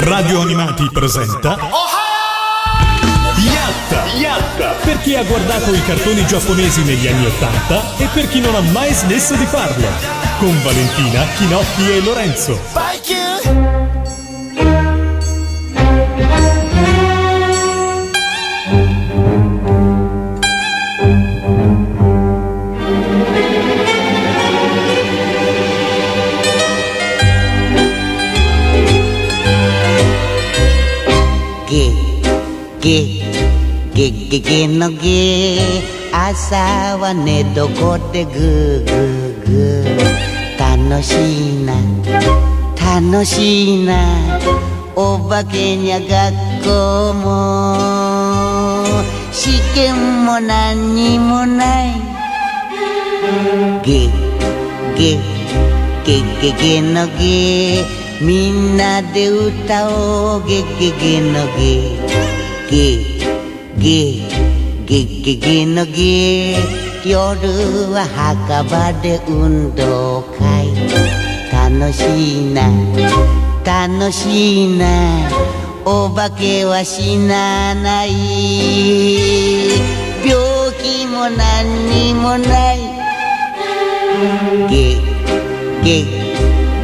Radio Animati presenta Yatta! Yatta! Per chi ha guardato i cartoni giapponesi negli anni Ottanta e per chi non ha mai smesso di farlo. Con Valentina, Chinotti e Lorenzo. げげげのげ朝は寝床でぐーぐーぐー楽しいな楽しいなお化けにゃ学校も試験も何にもないげげげげげのげみんなで歌おうげげげのげげげげげげのげ夜は墓場で運動会楽しいな楽しいなお化けは死なない病気も何にもないゲゲ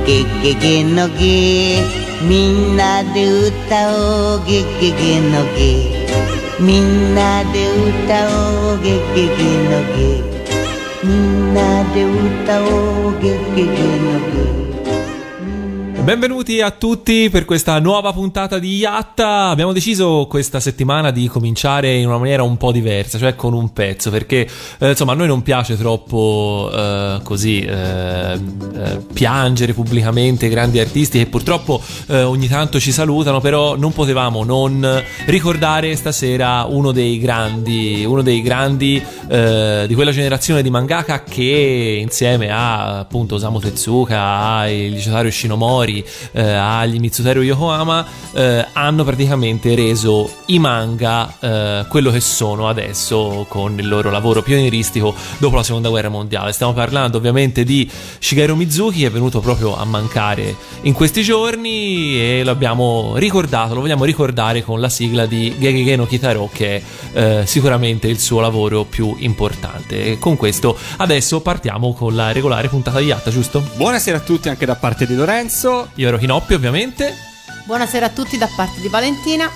ゲゲゲのゲみんなで歌おうゲゲゲのゲみんなで歌おうゲゲゲのゲみんなで歌おうゲゲゲのゲ Benvenuti a tutti per questa nuova puntata di Yatta. Abbiamo deciso questa settimana di cominciare in una maniera un po' diversa, cioè con un pezzo, perché eh, insomma a noi non piace troppo eh, così eh, eh, piangere pubblicamente grandi artisti che purtroppo eh, ogni tanto ci salutano, però non potevamo non ricordare stasera uno dei grandi, uno dei grandi eh, di quella generazione di mangaka che insieme a appunto Osamu Tezuka, il Jotaro Shinomori eh, agli Mitsuteru Yokohama eh, hanno praticamente reso i manga eh, quello che sono adesso con il loro lavoro pionieristico dopo la seconda guerra mondiale. Stiamo parlando ovviamente di Shigeru Mizuki che è venuto proprio a mancare in questi giorni e lo abbiamo ricordato, lo vogliamo ricordare con la sigla di Gegege no Kitaro che è eh, sicuramente il suo lavoro più importante. E con questo adesso partiamo con la regolare puntata di Yatta, giusto? Buonasera a tutti anche da parte di Lorenzo. Io ero Hinoppi ovviamente. Buonasera a tutti da parte di Valentina.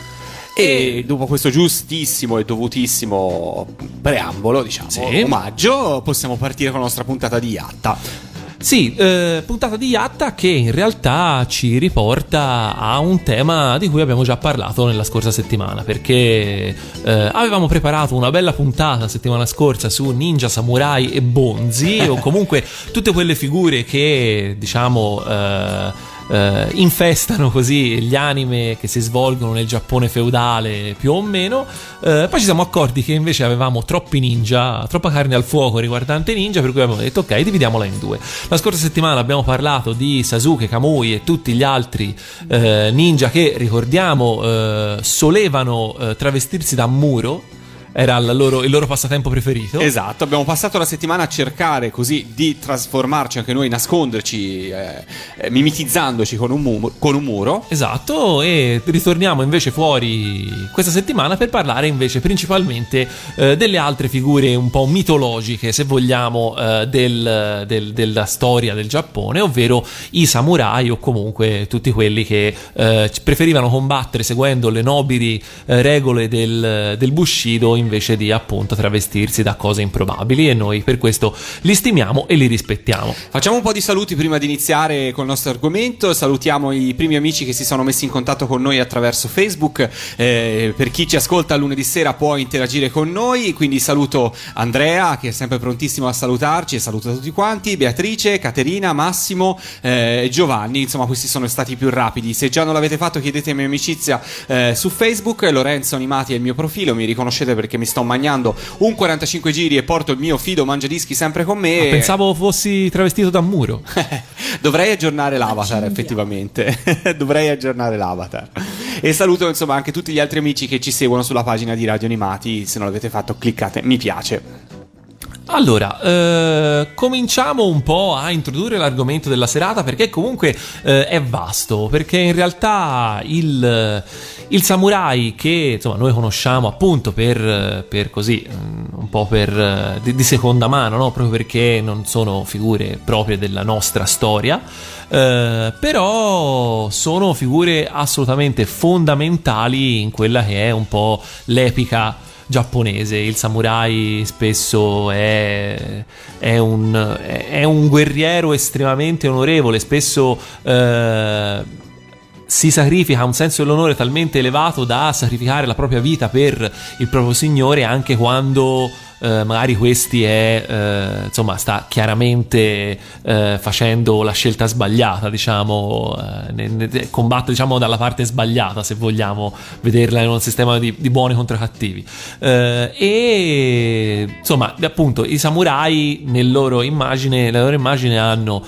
E dopo questo giustissimo e dovutissimo preambolo, diciamo, Sì. omaggio, possiamo partire con la nostra puntata di Yatta. Sì, eh, puntata di Yatta che in realtà ci riporta a un tema di cui abbiamo già parlato nella scorsa settimana, perché eh, avevamo preparato una bella puntata la settimana scorsa su ninja, samurai e bonzi, o comunque tutte quelle figure che, diciamo... eh, eh, infestano così gli anime che si svolgono nel Giappone feudale più o meno. Eh, poi ci siamo accorti che invece avevamo troppi ninja, troppa carne al fuoco riguardante ninja, per cui abbiamo detto ok, dividiamola in due. La scorsa settimana abbiamo parlato di Sasuke, Kamui e tutti gli altri eh, ninja che ricordiamo eh, solevano eh, travestirsi da muro. Era il loro, il loro passatempo preferito. Esatto, abbiamo passato la settimana a cercare così di trasformarci anche noi, nasconderci, eh, eh, mimetizzandoci con un, mu- con un muro. Esatto, e ritorniamo invece fuori questa settimana per parlare invece principalmente eh, delle altre figure un po' mitologiche, se vogliamo, eh, del- del- della storia del Giappone, ovvero i samurai o comunque tutti quelli che eh, preferivano combattere seguendo le nobili eh, regole del, del Bushido invece di appunto travestirsi da cose improbabili e noi per questo li stimiamo e li rispettiamo. Facciamo un po' di saluti prima di iniziare col nostro argomento. Salutiamo i primi amici che si sono messi in contatto con noi attraverso Facebook. Eh, per chi ci ascolta lunedì sera può interagire con noi. Quindi saluto Andrea, che è sempre prontissimo a salutarci, e saluto tutti quanti. Beatrice, Caterina, Massimo eh, e Giovanni. Insomma, questi sono stati più rapidi. Se già non l'avete fatto, chiedetemi amicizia eh, su Facebook. Lorenzo Animati è il mio profilo. Mi riconoscete perché mi sto mangiando un 45 giri e porto il mio fido mangiadischi sempre con me. Ma pensavo fossi travestito da muro. Dovrei aggiornare l'avatar, effettivamente. Dovrei aggiornare l'avatar. E saluto insomma anche tutti gli altri amici che ci seguono sulla pagina di Radio Animati. Se non l'avete fatto, cliccate mi piace. Allora, eh, cominciamo un po' a introdurre l'argomento della serata perché comunque eh, è vasto, perché in realtà il, il samurai che insomma, noi conosciamo appunto per, per così, mm, un po' per, eh, di, di seconda mano, no? proprio perché non sono figure proprie della nostra storia, eh, però sono figure assolutamente fondamentali in quella che è un po' l'epica giapponese. Il samurai spesso è, è, un, è un, guerriero estremamente onorevole, spesso eh, si sacrifica un senso dell'onore talmente elevato da sacrificare la propria vita per il proprio signore anche quando eh, magari questi è, eh, insomma, sta chiaramente eh, facendo la scelta sbagliata, diciamo, eh, ne, ne, combatte diciamo dalla parte sbagliata se vogliamo vederla in un sistema di, di buoni contro cattivi. Eh, e insomma, appunto, i samurai nel loro immagine, nella loro immagine hanno,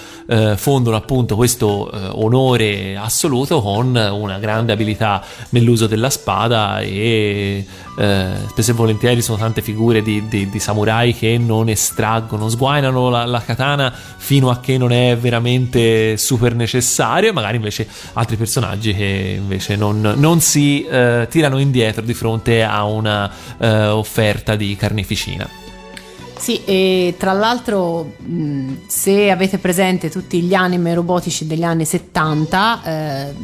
fondano appunto questo onore assoluto con una grande abilità nell'uso della spada e spesso e volentieri sono tante figure di, di di, samurai che non estraggono, sguainano la, la, katana fino a che non è veramente super necessario, e magari invece altri personaggi che invece non, non si eh, tirano indietro di fronte a una eh, offerta di carneficina. Sì, e tra l'altro se avete presente tutti gli anime robotici degli anni 70, eh,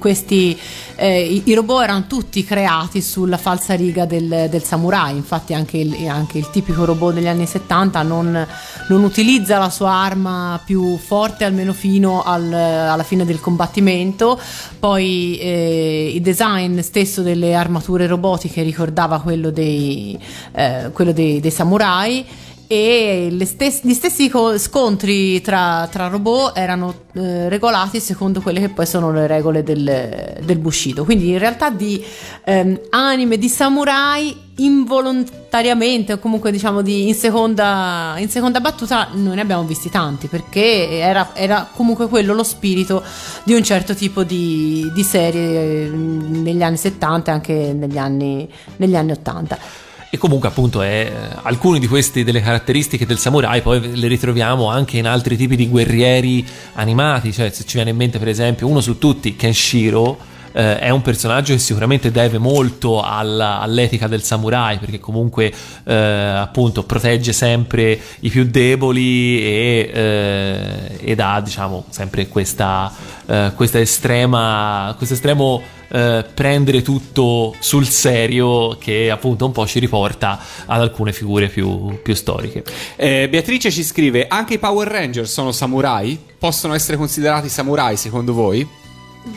questi, eh, i, robot erano tutti creati sulla falsa riga del, del samurai, infatti anche il, anche il, tipico robot degli anni 70 non, non, utilizza la sua arma più forte almeno fino al, alla fine del combattimento, poi eh, il design stesso delle armature robotiche ricordava quello dei, eh, quello dei, dei samurai e stesse, gli stessi scontri tra, tra robot erano eh, regolati secondo quelle che poi sono le regole del, del Bushido. Quindi in realtà di ehm, anime di samurai involontariamente o comunque diciamo di, in, seconda, in seconda battuta non ne abbiamo visti tanti perché era, era comunque quello lo spirito di un certo tipo di, di serie mm, negli anni 70 e anche negli anni, negli anni 80. E comunque appunto è, eh, alcune di queste delle caratteristiche del samurai poi le ritroviamo anche in altri tipi di guerrieri animati, cioè se ci viene in mente per esempio uno su tutti, Kenshiro, eh, è un personaggio che sicuramente deve molto alla, all'etica del samurai perché comunque eh, appunto protegge sempre i più deboli e, eh, ed ha diciamo sempre questa, eh, questa estrema questo estremo eh, prendere tutto sul serio che appunto un po' ci riporta ad alcune figure più, più storiche. Eh, Beatrice ci scrive, anche i Power Ranger sono samurai? Possono essere considerati samurai secondo voi?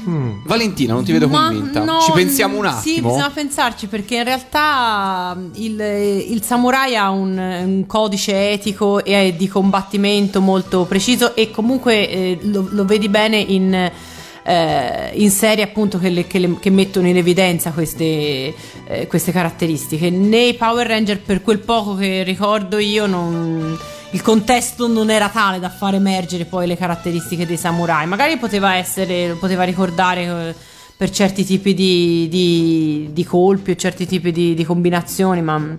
Hmm. Valentina, non ti vedo Ma convinta. No, Ci pensiamo un attimo. Sì, bisogna pensarci perché in realtà il, il samurai ha un, un, codice etico e di combattimento molto preciso e comunque eh, lo, lo, vedi bene in eh, in serie appunto che, le, che, le, che, mettono in evidenza queste, eh, queste, caratteristiche. Nei Power Ranger, per quel poco che ricordo io, non, il contesto non era tale da far emergere poi le caratteristiche dei samurai. Magari poteva essere, poteva ricordare eh, per certi tipi di, di, di colpi o certi tipi di, di combinazioni, ma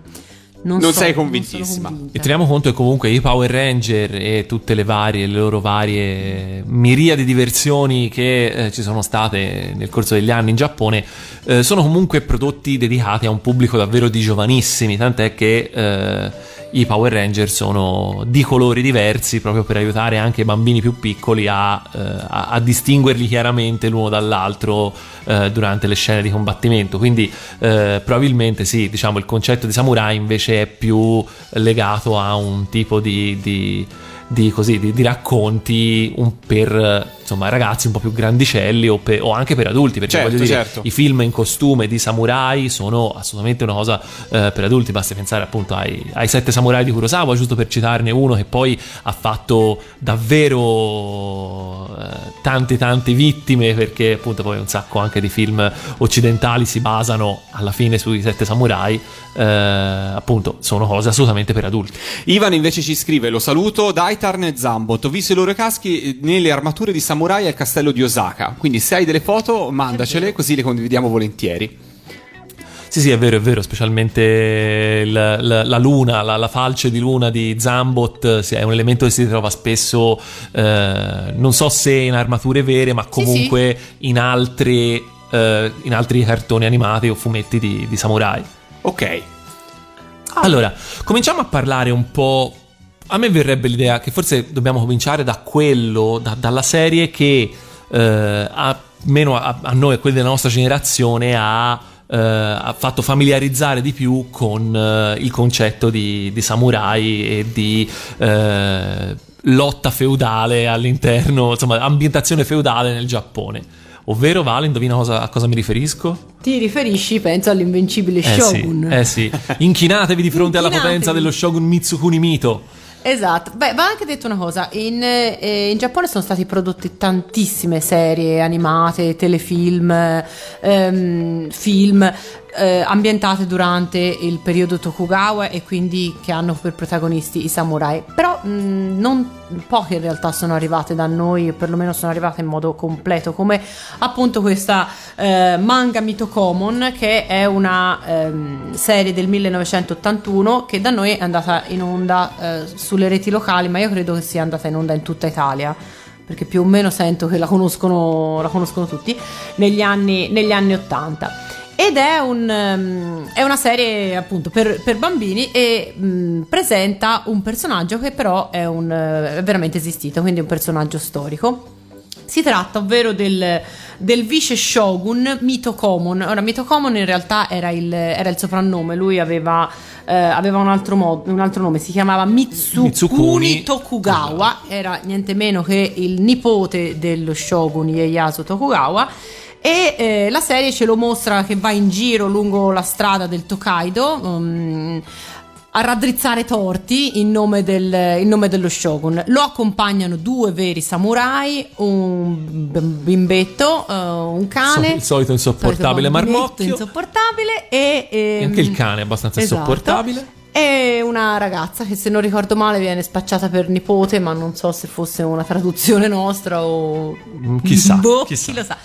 non, non so, sei convintissima. Non e teniamo conto che comunque i Power Ranger e tutte le varie, le loro varie miriadi di versioni che eh, ci sono state nel corso degli anni in Giappone eh, sono comunque prodotti dedicati a un pubblico davvero di giovanissimi, tant'è che eh, i Power Ranger sono di colori diversi proprio per aiutare anche i bambini più piccoli a, eh, a, a distinguerli chiaramente l'uno dall'altro eh, durante le scene di combattimento. Quindi eh, probabilmente sì, diciamo il concetto di samurai invece è più legato a un tipo di, di di, così, di, di racconti per insomma, ragazzi un po' più grandicelli o, per, o anche per adulti, perché certo, voglio dire, certo. i film in costume di samurai sono assolutamente una cosa eh, per adulti, basta pensare appunto ai, ai, sette samurai di Kurosawa, giusto per citarne uno che poi ha fatto davvero eh, tante tante vittime, perché appunto poi un sacco anche di film occidentali si basano alla fine sui sette samurai, eh, appunto sono cose assolutamente per adulti. Ivan invece ci scrive, lo saluto, Daitarn e Zambot, ho visto i loro caschi nelle armature di samurai al castello di Osaka, quindi se hai delle foto mandacele così le condividiamo volentieri. Sì, sì, è vero, è vero, specialmente la, la- la luna, la, la falce di luna di Zambot sì, è un elemento che si trova spesso, eh, non so se in armature vere, ma comunque in, altri, eh, in altri cartoni animati o fumetti di, di samurai. Ok. Allora, cominciamo a parlare un po'. A me verrebbe l'idea che forse dobbiamo cominciare da quello, da- dalla serie che eh, almeno a, a noi, a quelli della nostra generazione, ha, eh, ha fatto familiarizzare di più con eh, il concetto di, di samurai e di eh, lotta feudale all'interno, insomma, ambientazione feudale nel Giappone. Ovvero, Vale, indovina cosa- a cosa mi riferisco? Ti riferisci, penso, all'invincibile Eh Shogun. sì, eh sì. Inchinatevi di fronte alla potenza dello Shogun Mitsukuni Mito. Esatto, beh, va anche detto una cosa, in, eh, in Giappone sono stati prodotti tantissime serie animate, telefilm, ehm, film eh, ambientate durante il periodo Tokugawa e quindi che hanno per protagonisti i samurai, però mh, non poche in realtà sono arrivate da noi, o perlomeno sono arrivate in modo completo, come appunto questa eh, manga Mitokomon che è una ehm, serie del 1981 che da noi è andata in onda eh, sulle reti locali, ma io credo che sia andata in onda in tutta Italia. Perché più o meno sento che la conoscono, la conoscono tutti negli anni, negli anni 80. Ed è, un, ehm, è una serie appunto per, per bambini e mh, presenta un personaggio che però è, un, eh, è veramente esistito, quindi un personaggio storico. Si tratta ovvero del, del vice shogun Mitokomon. Ora, Mitokomon in realtà era il, era il soprannome, lui aveva, eh, aveva un, altro mod- un altro nome, si chiamava Mitsukuni, Mitsukuni. Tokugawa, era niente meno che il nipote dello shogun Ieyasu Tokugawa. E eh, la serie ce lo mostra che va in giro lungo la strada del Tokaido. um, a raddrizzare torti in nome, del- in nome dello shogun. Lo accompagnano due veri samurai, un bimbetto, eh, un cane. Il solito insopportabile marmocchio. Insopportabile e, E ehm, anche il cane è abbastanza esatto. insopportabile. E una ragazza che se non ricordo male viene spacciata per nipote, ma non so se fosse una traduzione nostra o... Mm, chissà, Boh, chissà. chi lo sa.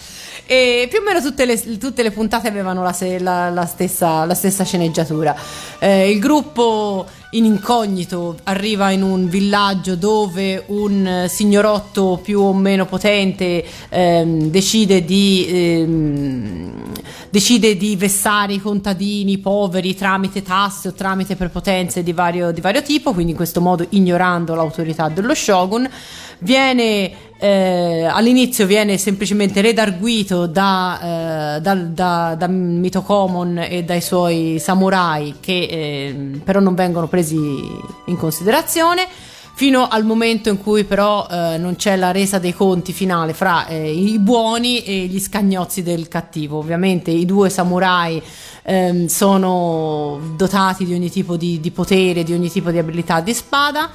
E più o meno tutte le, tutte le puntate avevano la, la- la stessa, la stessa sceneggiatura. Eh, il gruppo in incognito arriva in un villaggio dove un signorotto più o meno potente ehm, decide di ehm, decide di vessare i contadini poveri tramite tasse o tramite prepotenze di vario, di vario tipo, quindi in questo modo ignorando l'autorità dello shogun. Viene eh, all'inizio viene semplicemente redarguito da, eh, dal- da, da Mitokomon e dai suoi samurai che eh, però non vengono presi in considerazione fino al momento in cui però eh, non c'è la resa dei conti finale fra eh, i buoni e gli scagnozzi del cattivo. Ovviamente i due samurai ehm, sono dotati di ogni tipo di, di potere, di ogni tipo di abilità di spada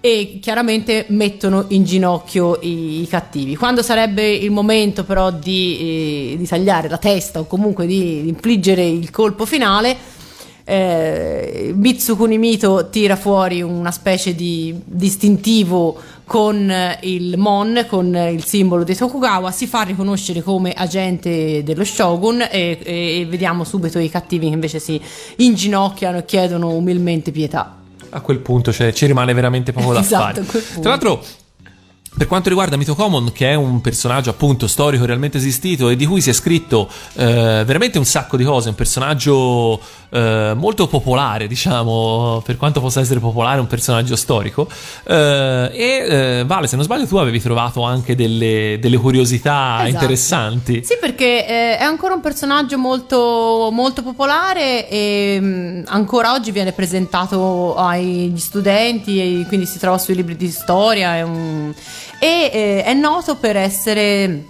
e chiaramente mettono in ginocchio i, i cattivi. Quando sarebbe il momento però di, eh, di tagliare la testa o comunque di, di infliggere il colpo finale, eh, Mitsukuni Mito tira fuori una specie di distintivo con il Mon, con il simbolo di Tokugawa, si fa riconoscere come agente dello Shogun e- e vediamo subito i cattivi che invece si inginocchiano e chiedono umilmente pietà. A quel punto cioè, ci rimane veramente poco da Esatto, fare. Tra l'altro, per quanto riguarda Mitokomon, che è un personaggio appunto storico realmente esistito e di cui si è scritto eh, veramente un sacco di cose, un personaggio eh, molto popolare, diciamo, per quanto possa essere popolare, un personaggio storico. Eh, e eh, Vale, se non sbaglio, tu avevi trovato anche delle, delle curiosità Esatto. interessanti. Sì, perché eh, è ancora un personaggio molto, molto popolare e mh, ancora oggi viene presentato agli studenti e quindi si trova sui libri di storia. È un- e eh, è noto per essere.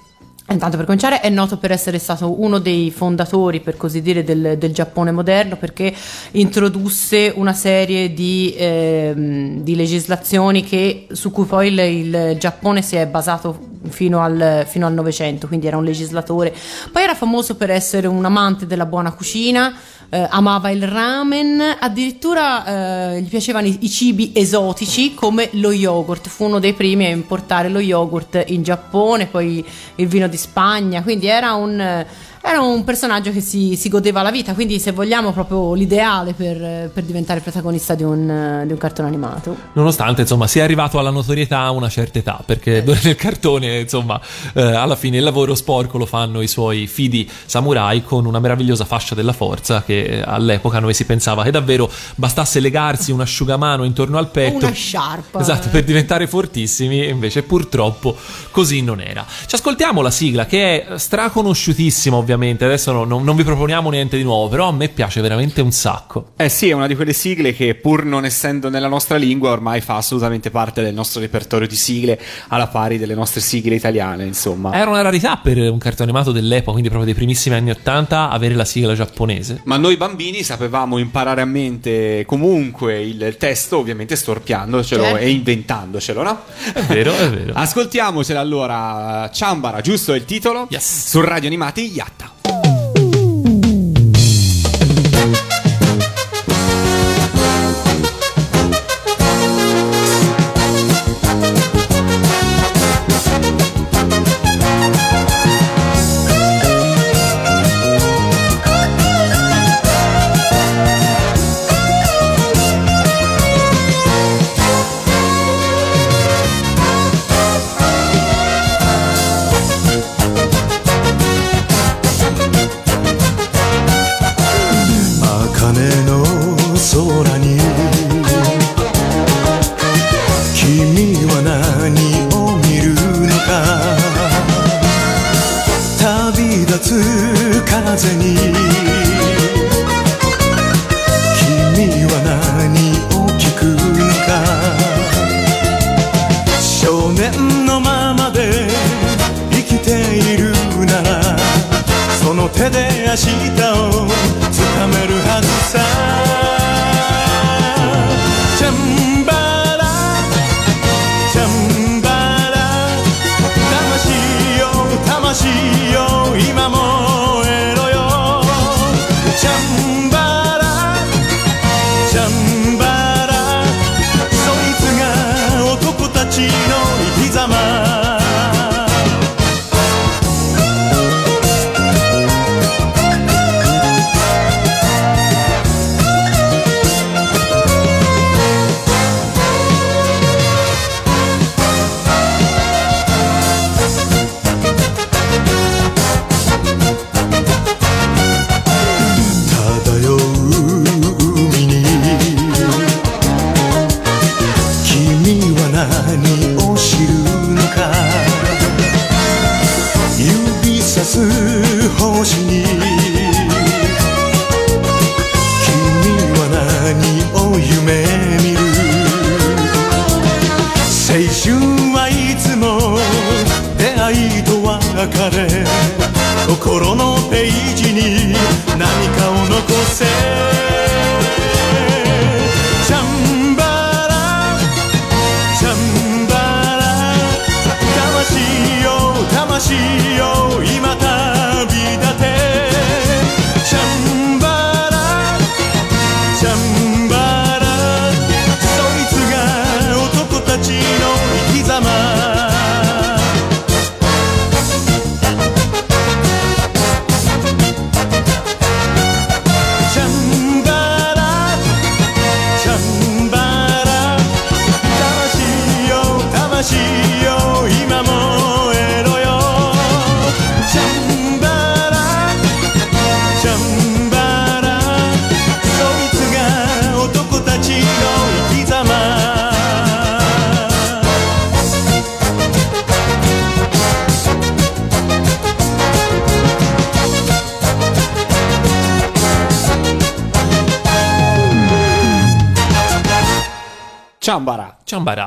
Intanto per cominciare è noto per essere stato uno dei fondatori, per così dire, del, del Giappone moderno perché introdusse una serie di, ehm, di legislazioni che- su cui poi il, il Giappone si è basato fino al, fino al Novecento, quindi era un legislatore. Poi era famoso per essere un amante della buona cucina, eh, amava il ramen, addirittura eh, gli piacevano i, i cibi esotici come lo yogurt, fu uno dei primi a importare lo yogurt in Giappone, poi il vino di Spagna, quindi era un, era un personaggio che si, si godeva la vita, quindi se vogliamo proprio l'ideale per, per diventare protagonista di un, di un, cartone animato. Nonostante insomma sia arrivato alla notorietà a una certa età, perché eh. nel cartone insomma eh, alla fine il lavoro sporco lo fanno i suoi fidi samurai con una meravigliosa fascia della forza che all'epoca noi si pensava che davvero bastasse legarsi un asciugamano intorno al petto. Una sciarpa. Esatto, per diventare fortissimi, invece purtroppo così non era. Ci ascoltiamo la sigla che è straconosciutissima ovviamente, adesso no, non, non vi proponiamo niente di nuovo, però a me piace veramente un sacco. Eh sì, è una di quelle sigle che pur non essendo nella nostra lingua ormai fa assolutamente parte del nostro repertorio di sigle alla pari delle nostre sigle italiane, insomma. Era una rarità per un cartone animato dell'epoca, quindi proprio dei primissimi anni 80, avere la sigla giapponese. Ma noi bambini sapevamo imparare a mente comunque il testo, ovviamente storpiandocelo certo. e inventandocelo, no? È vero, è vero. Ascoltiamocela allora, Ciambara, giusto il titolo? Yes. Su Radio Animati Yatta.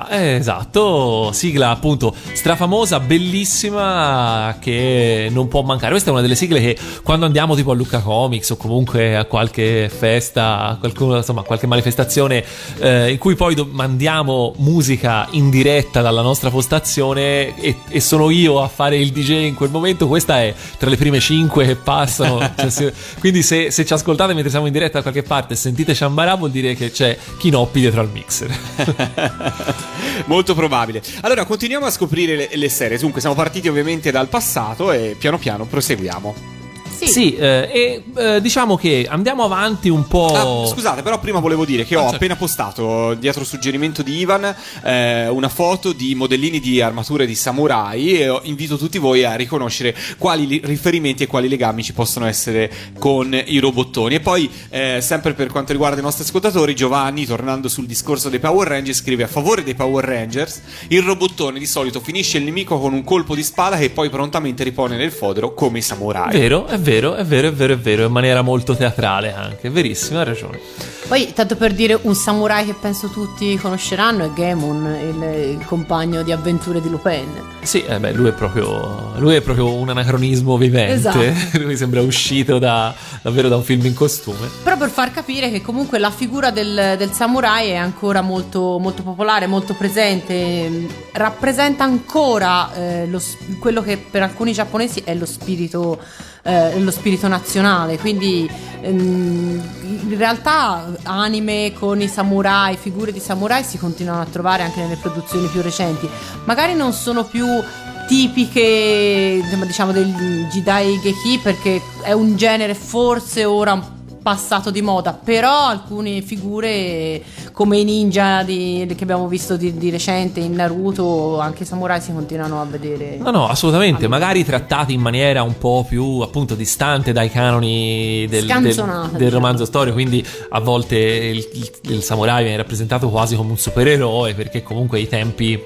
Eh, esatto, sigla appunto strafamosa, bellissima, che non può mancare. Questa è una delle sigle che quando andiamo tipo a Lucca Comics o comunque a qualche festa, qualcuno, insomma, qualche manifestazione eh, in cui poi do- mandiamo musica in diretta dalla nostra postazione e, e, sono io a fare il DJ in quel momento, questa è tra le prime cinque che passano. cioè, se, quindi se, se, ci ascoltate mentre siamo in diretta da qualche parte e sentite Ciambara vuol dire che c'è Chinoppi dietro al mixer. Molto probabile. Allora, continuiamo a scoprire le, le serie. Dunque, siamo partiti ovviamente dal passato e piano piano proseguiamo. Sì. Sì, eh, e eh, diciamo che andiamo avanti un po'. Ah, scusate, però prima volevo dire che ho certo. appena postato dietro suggerimento di Ivan eh, una foto di modellini di armature di samurai e invito tutti voi a riconoscere quali li- riferimenti e quali legami ci possono essere con i robottoni. E poi, eh, sempre per quanto riguarda i nostri ascoltatori, Giovanni, tornando sul discorso dei Power Rangers, scrive a favore dei Power Rangers, il robottone di solito finisce il nemico con un colpo di spada che poi prontamente ripone nel fodero come i samurai. Vero, è vero, è vero, è vero, è vero, in maniera molto teatrale anche, verissimo, hai ragione. Poi, tanto per dire, un samurai che penso tutti conosceranno è Gemon, il, il compagno di avventure di Lupin. Sì, eh beh, lui è proprio, lui è proprio un anacronismo vivente, Esatto. lui sembra uscito da, davvero da un film in costume. Però per far capire che comunque la figura del, del samurai è ancora molto, molto popolare, molto presente, rappresenta ancora eh, lo quello che per alcuni giapponesi è lo spirito, eh, lo spirito nazionale. Quindi ehm, in realtà anime con i samurai, figure di samurai si continuano a trovare anche nelle produzioni più recenti. Magari non sono più tipiche diciamo degli Jidai Geki perché è un genere forse ora passato di moda però alcune figure come i ninja di- che abbiamo visto di, di recente in Naruto anche i samurai si continuano a vedere No, no, assolutamente, magari trattati in maniera un po' più appunto distante dai canoni del, del, del diciamo. romanzo storico, quindi a volte il, il- il samurai viene rappresentato quasi come un supereroe perché comunque i tempi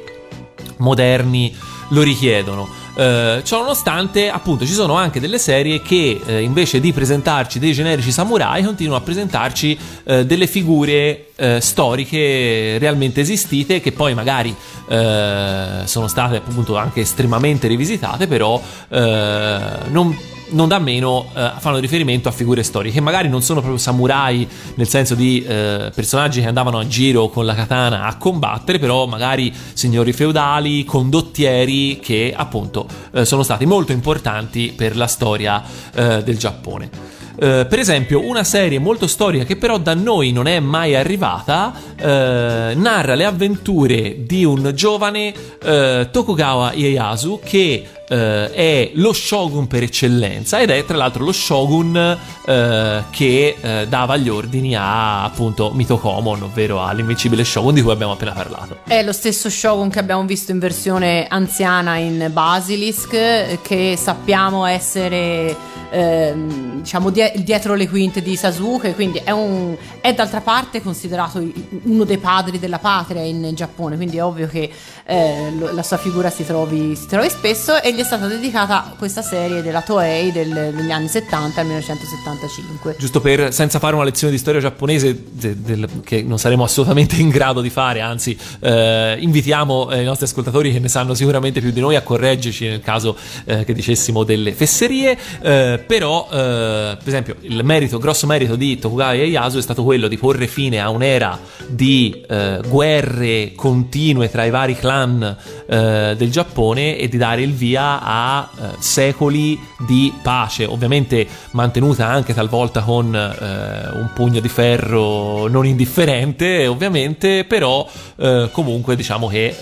moderni lo richiedono. Eh, ciò nonostante, appunto, ci sono anche delle serie che eh, invece di presentarci dei generici samurai continuano a presentarci eh, delle figure eh, storiche realmente esistite che poi magari eh, sono state appunto anche estremamente rivisitate, però eh, non non da meno eh, fanno riferimento a figure storiche che magari non sono proprio samurai nel senso di eh, personaggi che andavano a giro con la katana a combattere però magari signori feudali condottieri che appunto eh, sono stati molto importanti per la storia eh, del Giappone. Eh, per esempio, una serie molto storica che però da noi non è mai arrivata eh, narra le avventure di un giovane Tokugawa Ieyasu che eh, è lo shogun per eccellenza ed è tra l'altro lo shogun eh, che eh, dava gli ordini a appunto Mitokomon, ovvero all'invincibile shogun di cui abbiamo appena parlato. È lo stesso Shogun che abbiamo visto in versione anziana in Basilisk, che sappiamo essere ehm, diciamo die- dietro le quinte di Sasuke, quindi è, un, è d'altra parte considerato uno dei padri della patria in Giappone, quindi è ovvio che eh, la sua figura si trovi, si trovi spesso e gli è stata dedicata questa serie della Toei del- degli anni 70 al 1975. Giusto per, senza fare una lezione di storia giapponese, de- del- che non saremo assolutamente in grado di fare, anzi, eh, invitiamo eh, i nostri ascoltatori che ne sanno sicuramente più di noi a correggerci nel caso eh, che dicessimo delle fesserie. eh, però, eh, per esempio, il merito, grosso merito di Tokugawa Ieyasu è stato quello di porre fine a un'era di eh, guerre continue tra i vari clan del Giappone e di dare il via a eh, secoli di pace, ovviamente mantenuta anche talvolta con eh, un pugno di ferro non indifferente, ovviamente, però eh, comunque diciamo che eh,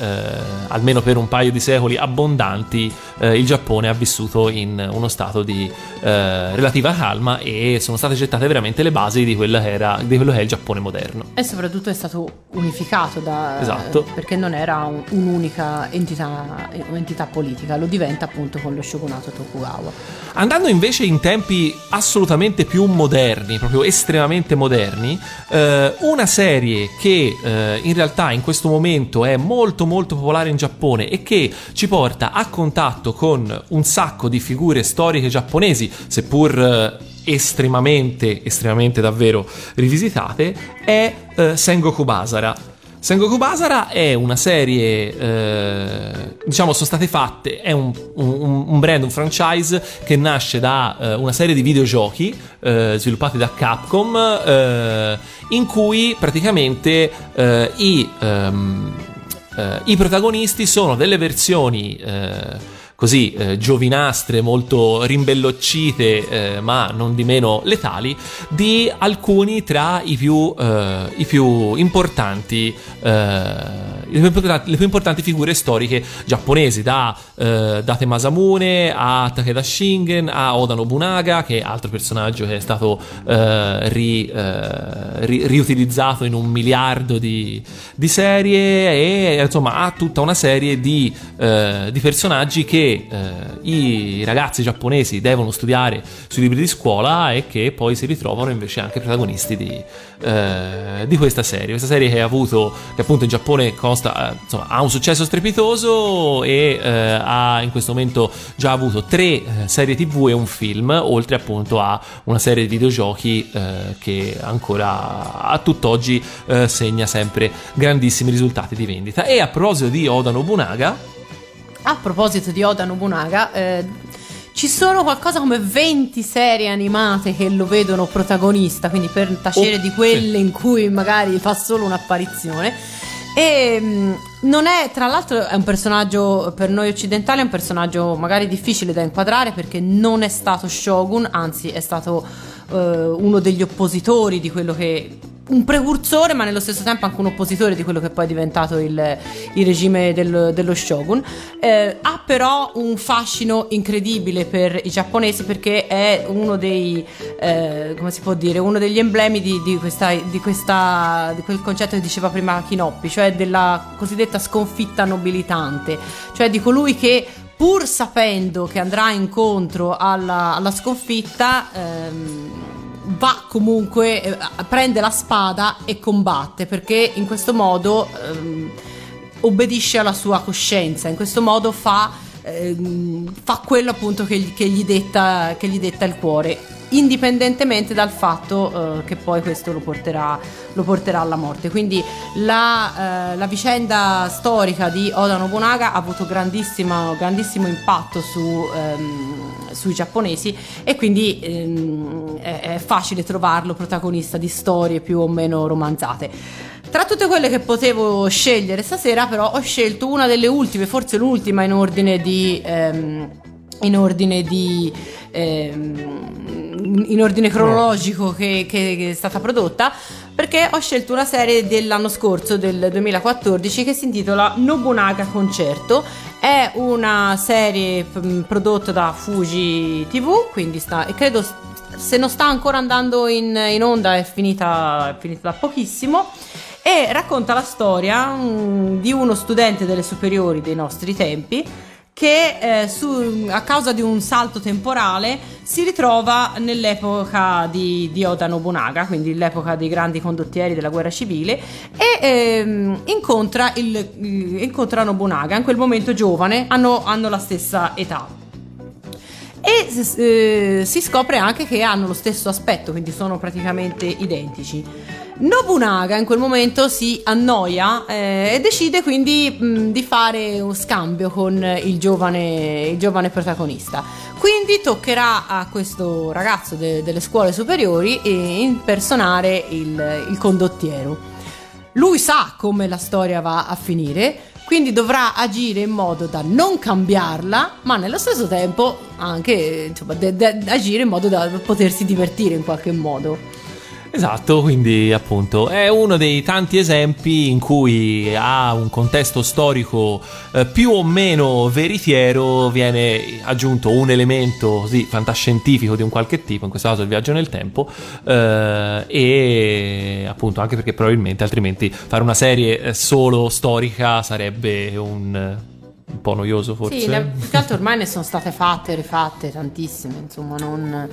almeno per un paio di secoli abbondanti eh, il Giappone ha vissuto in uno stato di eh, relativa calma e sono state gettate veramente le basi di, era, di quello che è il Giappone moderno. E soprattutto è stato unificato da, Esatto. perché non era un- un'unica entità, entità politica, lo diventa appunto con lo shogunato Tokugawa. Andando invece in tempi assolutamente più moderni, proprio estremamente moderni, eh, una serie che eh, in realtà in questo momento è molto molto popolare in Giappone e che ci porta a contatto con un sacco di figure storiche giapponesi, seppur eh, estremamente, estremamente davvero rivisitate, è eh, Sengoku Basara. Sengoku Basara è una serie, eh, diciamo, sono state fatte, è un, un- un brand, un franchise che nasce da eh, una serie di videogiochi eh, sviluppati da Capcom, eh, in cui praticamente eh, i, ehm, eh, i protagonisti sono delle versioni. Così eh, giovinastre, molto rimbelloccite, eh, ma non di meno letali, di alcuni tra i più, eh, i più importanti eh, le più importanti figure storiche giapponesi, da eh, Date Masamune a Takeda Shingen a Oda Nobunaga, che è altro personaggio che è stato eh, ri, ri, riutilizzato in un miliardo di, di, serie e insomma ha tutta una serie di, di personaggi che eh, i ragazzi giapponesi devono studiare sui libri di scuola e che poi si ritrovano invece anche protagonisti di, eh, di questa serie. Questa serie che ha avuto, che appunto in Giappone consta, eh, insomma, ha un successo strepitoso e eh, ha in questo momento già avuto tre eh, serie tv e un film, oltre appunto a una serie di videogiochi eh, che ancora a tutt'oggi segna sempre grandissimi risultati di vendita. E a proposito di Oda Nobunaga, a proposito di Oda Nobunaga, eh, ci sono qualcosa come 20 serie animate che lo vedono protagonista, quindi per tacere oh, di quelle sì. in cui magari fa solo un'apparizione. E mm, non è, tra l'altro, è un personaggio per noi occidentali, è un personaggio magari difficile da inquadrare perché non è stato shogun, anzi è stato uh, uno degli oppositori di quello che un precursore, ma nello stesso tempo anche un oppositore di quello che poi è diventato il, il regime del, dello shogun. Eh, ha però un fascino incredibile per i giapponesi perché è uno dei, eh, come si può dire, uno degli emblemi di, di, questa, di, questa, di quel concetto che diceva prima Kinoppi, cioè della cosiddetta sconfitta nobilitante, cioè di colui che pur sapendo che andrà incontro alla, alla sconfitta, ehm, va comunque, eh, prende la spada e combatte perché in questo modo ehm, obbedisce alla sua coscienza, in questo modo fa, fa quello appunto che, che, gli detta, che gli detta il cuore indipendentemente dal fatto eh, che poi questo lo porterà, lo porterà, alla morte. Quindi la, eh, la, vicenda storica di Oda Nobunaga ha avuto grandissimo, grandissimo impatto su, ehm, sui giapponesi e quindi ehm, è, è facile trovarlo protagonista di storie più o meno romanzate. Tra tutte quelle che potevo scegliere stasera, però, ho scelto una delle ultime, forse l'ultima in ordine di. Ehm, in ordine di ehm, in ordine cronologico che, che, che, è stata prodotta perché ho scelto una serie dell'anno scorso del 2014 che si intitola Nobunaga Concerto è una serie prodotta da Fuji TV quindi sta credo se non sta ancora andando in, in onda è finita, è finita da pochissimo e racconta la storia um, di uno studente delle superiori dei nostri tempi che eh, su, a causa di un salto temporale si ritrova nell'epoca di, di, Oda Nobunaga, quindi l'epoca dei grandi condottieri della guerra civile, e ehm, incontra, il, incontra, Nobunaga, in quel momento giovane, hanno, hanno la stessa età. E eh, si scopre anche che hanno lo stesso aspetto, quindi sono praticamente identici. Nobunaga in quel momento si annoia eh, e decide quindi mh, di fare un scambio con il giovane, il giovane protagonista. Quindi toccherà a questo ragazzo de- delle scuole superiori eh, impersonare il, il condottiero. Lui sa come la storia va a finire, quindi dovrà agire in modo da non cambiarla, ma nello stesso tempo anche insomma, de- de- agire in modo da potersi divertire in qualche modo. Esatto, quindi appunto è uno dei tanti esempi in cui a un contesto storico eh, più o meno veritiero viene aggiunto un elemento così fantascientifico di un qualche tipo, in questo caso il viaggio nel tempo, eh, e appunto anche perché probabilmente altrimenti fare una serie eh, solo storica sarebbe un un po' noioso forse. Sì, più che altro ormai ne sono state fatte e rifatte tantissime, insomma, non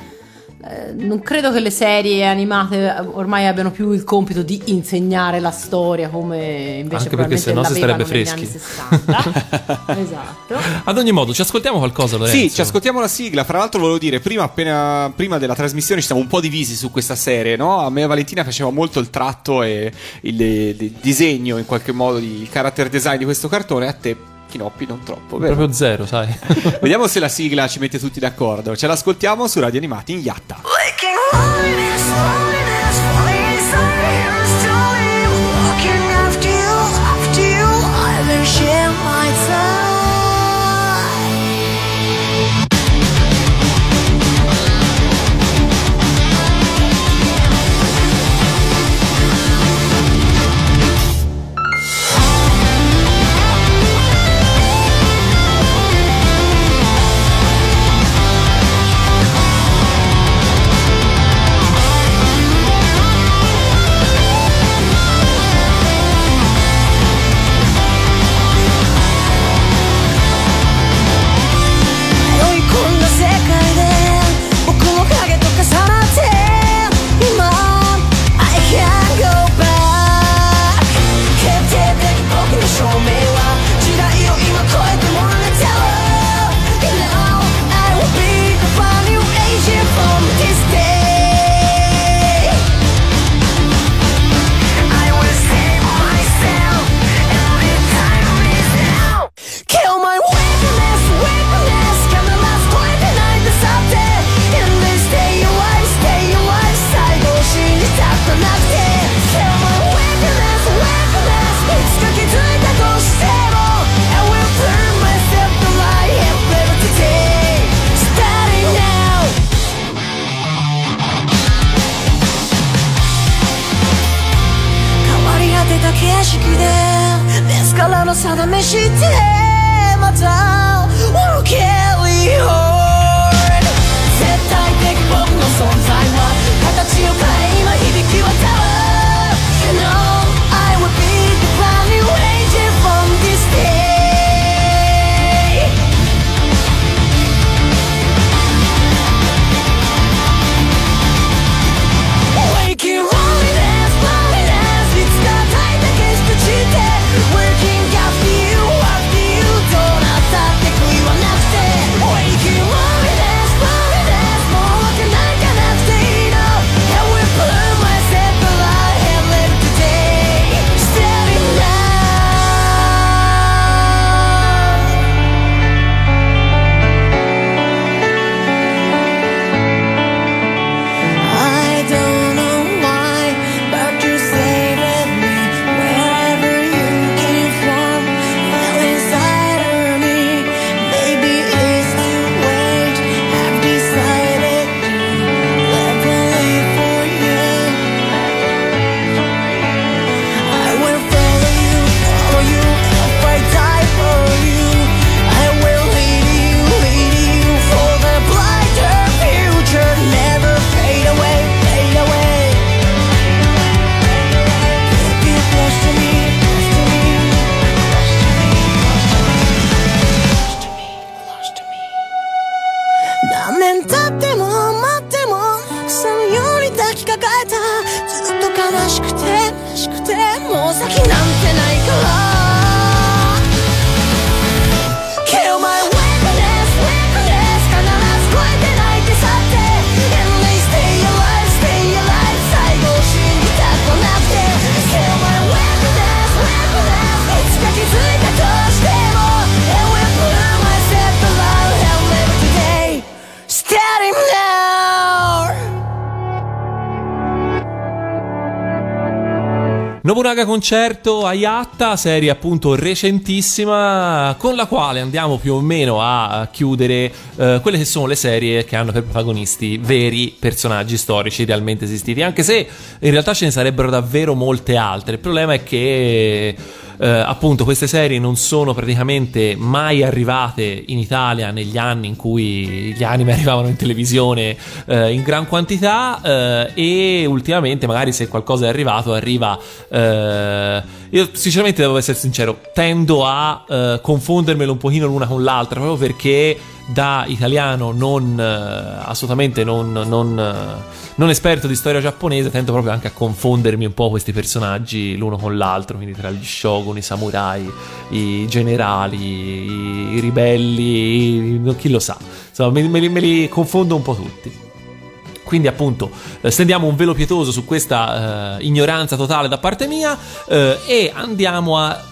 eh, non credo che le serie animate ormai abbiano più il compito di insegnare la storia come invece Anche perché se no si starebbe freschi. esatto. Ad ogni modo, ci ascoltiamo qualcosa, Lorenzo? Sì, ci ascoltiamo la sigla. Fra l'altro volevo dire, prima, appena, prima della trasmissione ci siamo un po' divisi su questa serie, no? A me Valentina faceva molto il tratto e il, il disegno in qualche modo, il character design di questo cartone, a te Chinoppi non troppo, vero? Proprio zero, sai. Vediamo se la sigla ci mette tutti d'accordo. Ce l'ascoltiamo su Radio Animati in Yatta. Share からの定めして Nobunaga Concerto a Yatta, serie appunto recentissima, con la quale andiamo più o meno a chiudere eh, quelle che sono le serie che hanno per protagonisti veri personaggi storici realmente esistiti, anche se in realtà ce ne sarebbero davvero molte altre. Il problema è che eh, appunto queste serie non sono praticamente mai arrivate in Italia negli anni in cui gli anime arrivavano in televisione eh, in gran quantità eh, e ultimamente magari se qualcosa è arrivato arriva eh, io sinceramente devo essere sincero tendo a eh, confondermelo un pochino l'una con l'altra proprio perché da italiano non eh, assolutamente non, non, eh, non esperto di storia giapponese tendo proprio anche a confondermi un po' questi personaggi l'uno con l'altro quindi tra gli shogun, i samurai i generali, i, ribelli chi lo sa. Insomma me, me me li confondo un po' tutti. Quindi appunto eh, stendiamo un velo pietoso su questa eh, ignoranza totale da parte mia eh, e andiamo a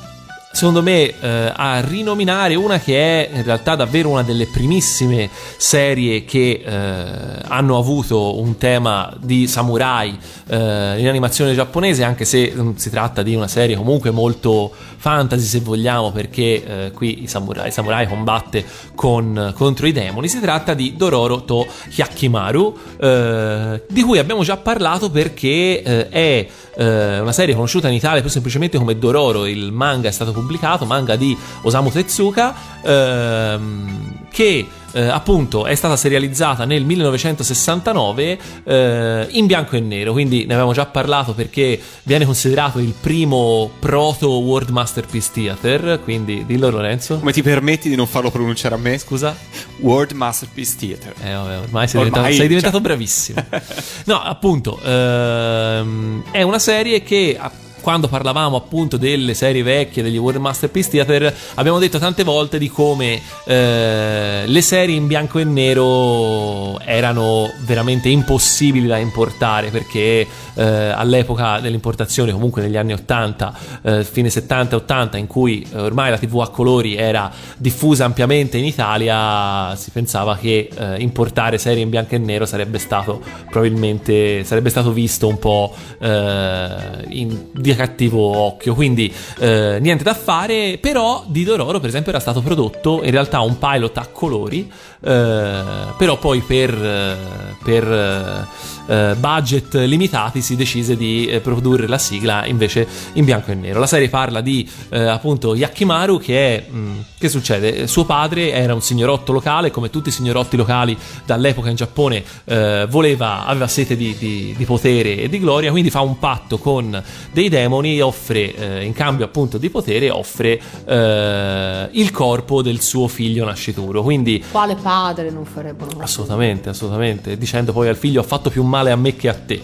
secondo me eh, a rinominare una che è in realtà davvero una delle primissime serie che eh, hanno avuto un tema di samurai eh, in animazione giapponese anche se mm, si tratta di una serie comunque molto fantasy se vogliamo perché eh, qui i samurai, il samurai combatte con, contro i demoni. Si tratta di Dororo to Hyakimaru eh, di cui abbiamo già parlato perché eh, è eh, una serie conosciuta in Italia più semplicemente come Dororo, il manga è stato pubblicato, manga di Osamu Tezuka, ehm, che eh, appunto è stata serializzata nel 1969 eh, in bianco e nero, quindi ne avevamo già parlato perché viene considerato il primo proto World Masterpiece Theater, quindi dillo Lorenzo. Come ti permetti di non farlo pronunciare a me? Scusa? World Masterpiece Theater. Eh, vabbè, ormai sei Ormai, diventato, sei diventato cioè. bravissimo. No, appunto, ehm, è una serie che. Quando parlavamo appunto delle serie vecchie degli World Masterpiece Theater, abbiamo detto tante volte di come eh, le serie in bianco e nero erano veramente impossibili da importare perché eh, all'epoca dell'importazione, comunque negli anni 80, eh, fine 70 e 80, in cui eh, ormai la TV a colori era diffusa ampiamente in Italia, si pensava che eh, importare serie in bianco e nero sarebbe stato probabilmente sarebbe stato visto un po' eh, in- di cattivo occhio, quindi eh, niente da fare, però di Dororo per esempio era stato prodotto in realtà un pilot a colori, però poi per, eh, per eh, budget limitati si decise di eh, produrre la sigla invece in bianco e nero. La serie parla di eh, appunto Yakimaru che è... mh, che succede? Suo padre era un signorotto locale, come tutti i signorotti locali dall'epoca in Giappone, eh, voleva, aveva sete di, di- di potere e di gloria, quindi fa un patto con dei demoni e offre, eh, in cambio appunto di potere, offre eh, il corpo del suo figlio nascituro. Quindi Quale padre non farebbero una Assolutamente, assolutamente, dicendo poi al figlio ho fatto più male a me che a te.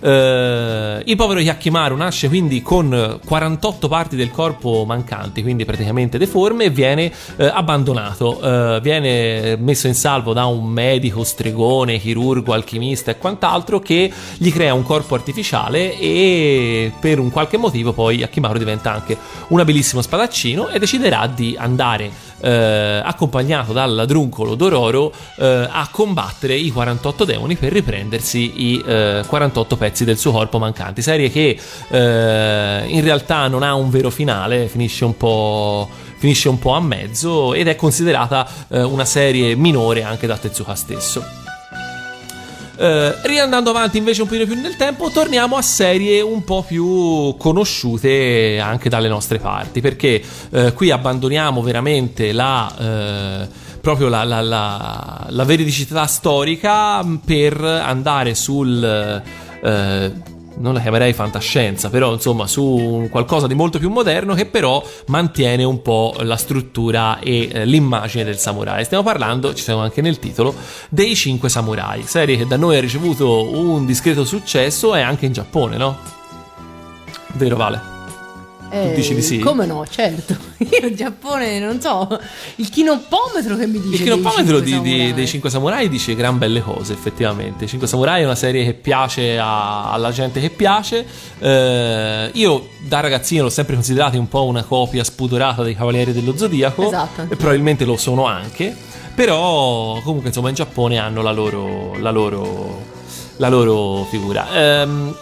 Eh, il povero Yakimaru nasce quindi con 48 parti del corpo mancanti, quindi praticamente deforme, e viene eh, abbandonato, eh, viene messo in salvo da un medico, stregone, chirurgo, alchimista e quant'altro che gli crea un corpo artificiale e per un qualche motivo poi Yakimaru diventa anche un abilissimo spadaccino e deciderà di andare eh, accompagnato dal ladruncolo Dororo eh, a combattere i 48 demoni per riprendersi i eh, 48 pezzi del suo corpo mancanti. Serie che eh, in realtà non ha un vero finale, finisce un po'. Finisce un po' a mezzo ed è considerata eh, una serie minore anche da Tezuka stesso. Eh, riandando avanti invece un pochino più nel tempo, torniamo a serie un po' più conosciute anche dalle nostre parti, perché eh, qui abbandoniamo veramente la... eh, proprio la, la- la- la veridicità storica per andare sul... eh, non la chiamerei fantascienza, però insomma su qualcosa di molto più moderno che però mantiene un po' la struttura e eh, l'immagine del samurai. Stiamo parlando, ci siamo anche nel titolo, dei Cinque Samurai, serie che da noi ha ricevuto un discreto successo e anche in Giappone, no? Vero Vale? Eh, dici di sì? Come no, certo. Io in Giappone non so. Il chinopometro che mi dice. Il dei chinopometro cinque di- dei Cinque Samurai dice gran belle cose, effettivamente. Cinque Samurai è una serie che piace a- alla gente che piace. Eh, io da ragazzino l'ho sempre considerato un po' una copia spudorata dei Cavalieri dello Zodiaco. Esatto. E probabilmente lo sono anche. Però, comunque, insomma, in Giappone hanno la loro. la loro. la loro figura. Ehm,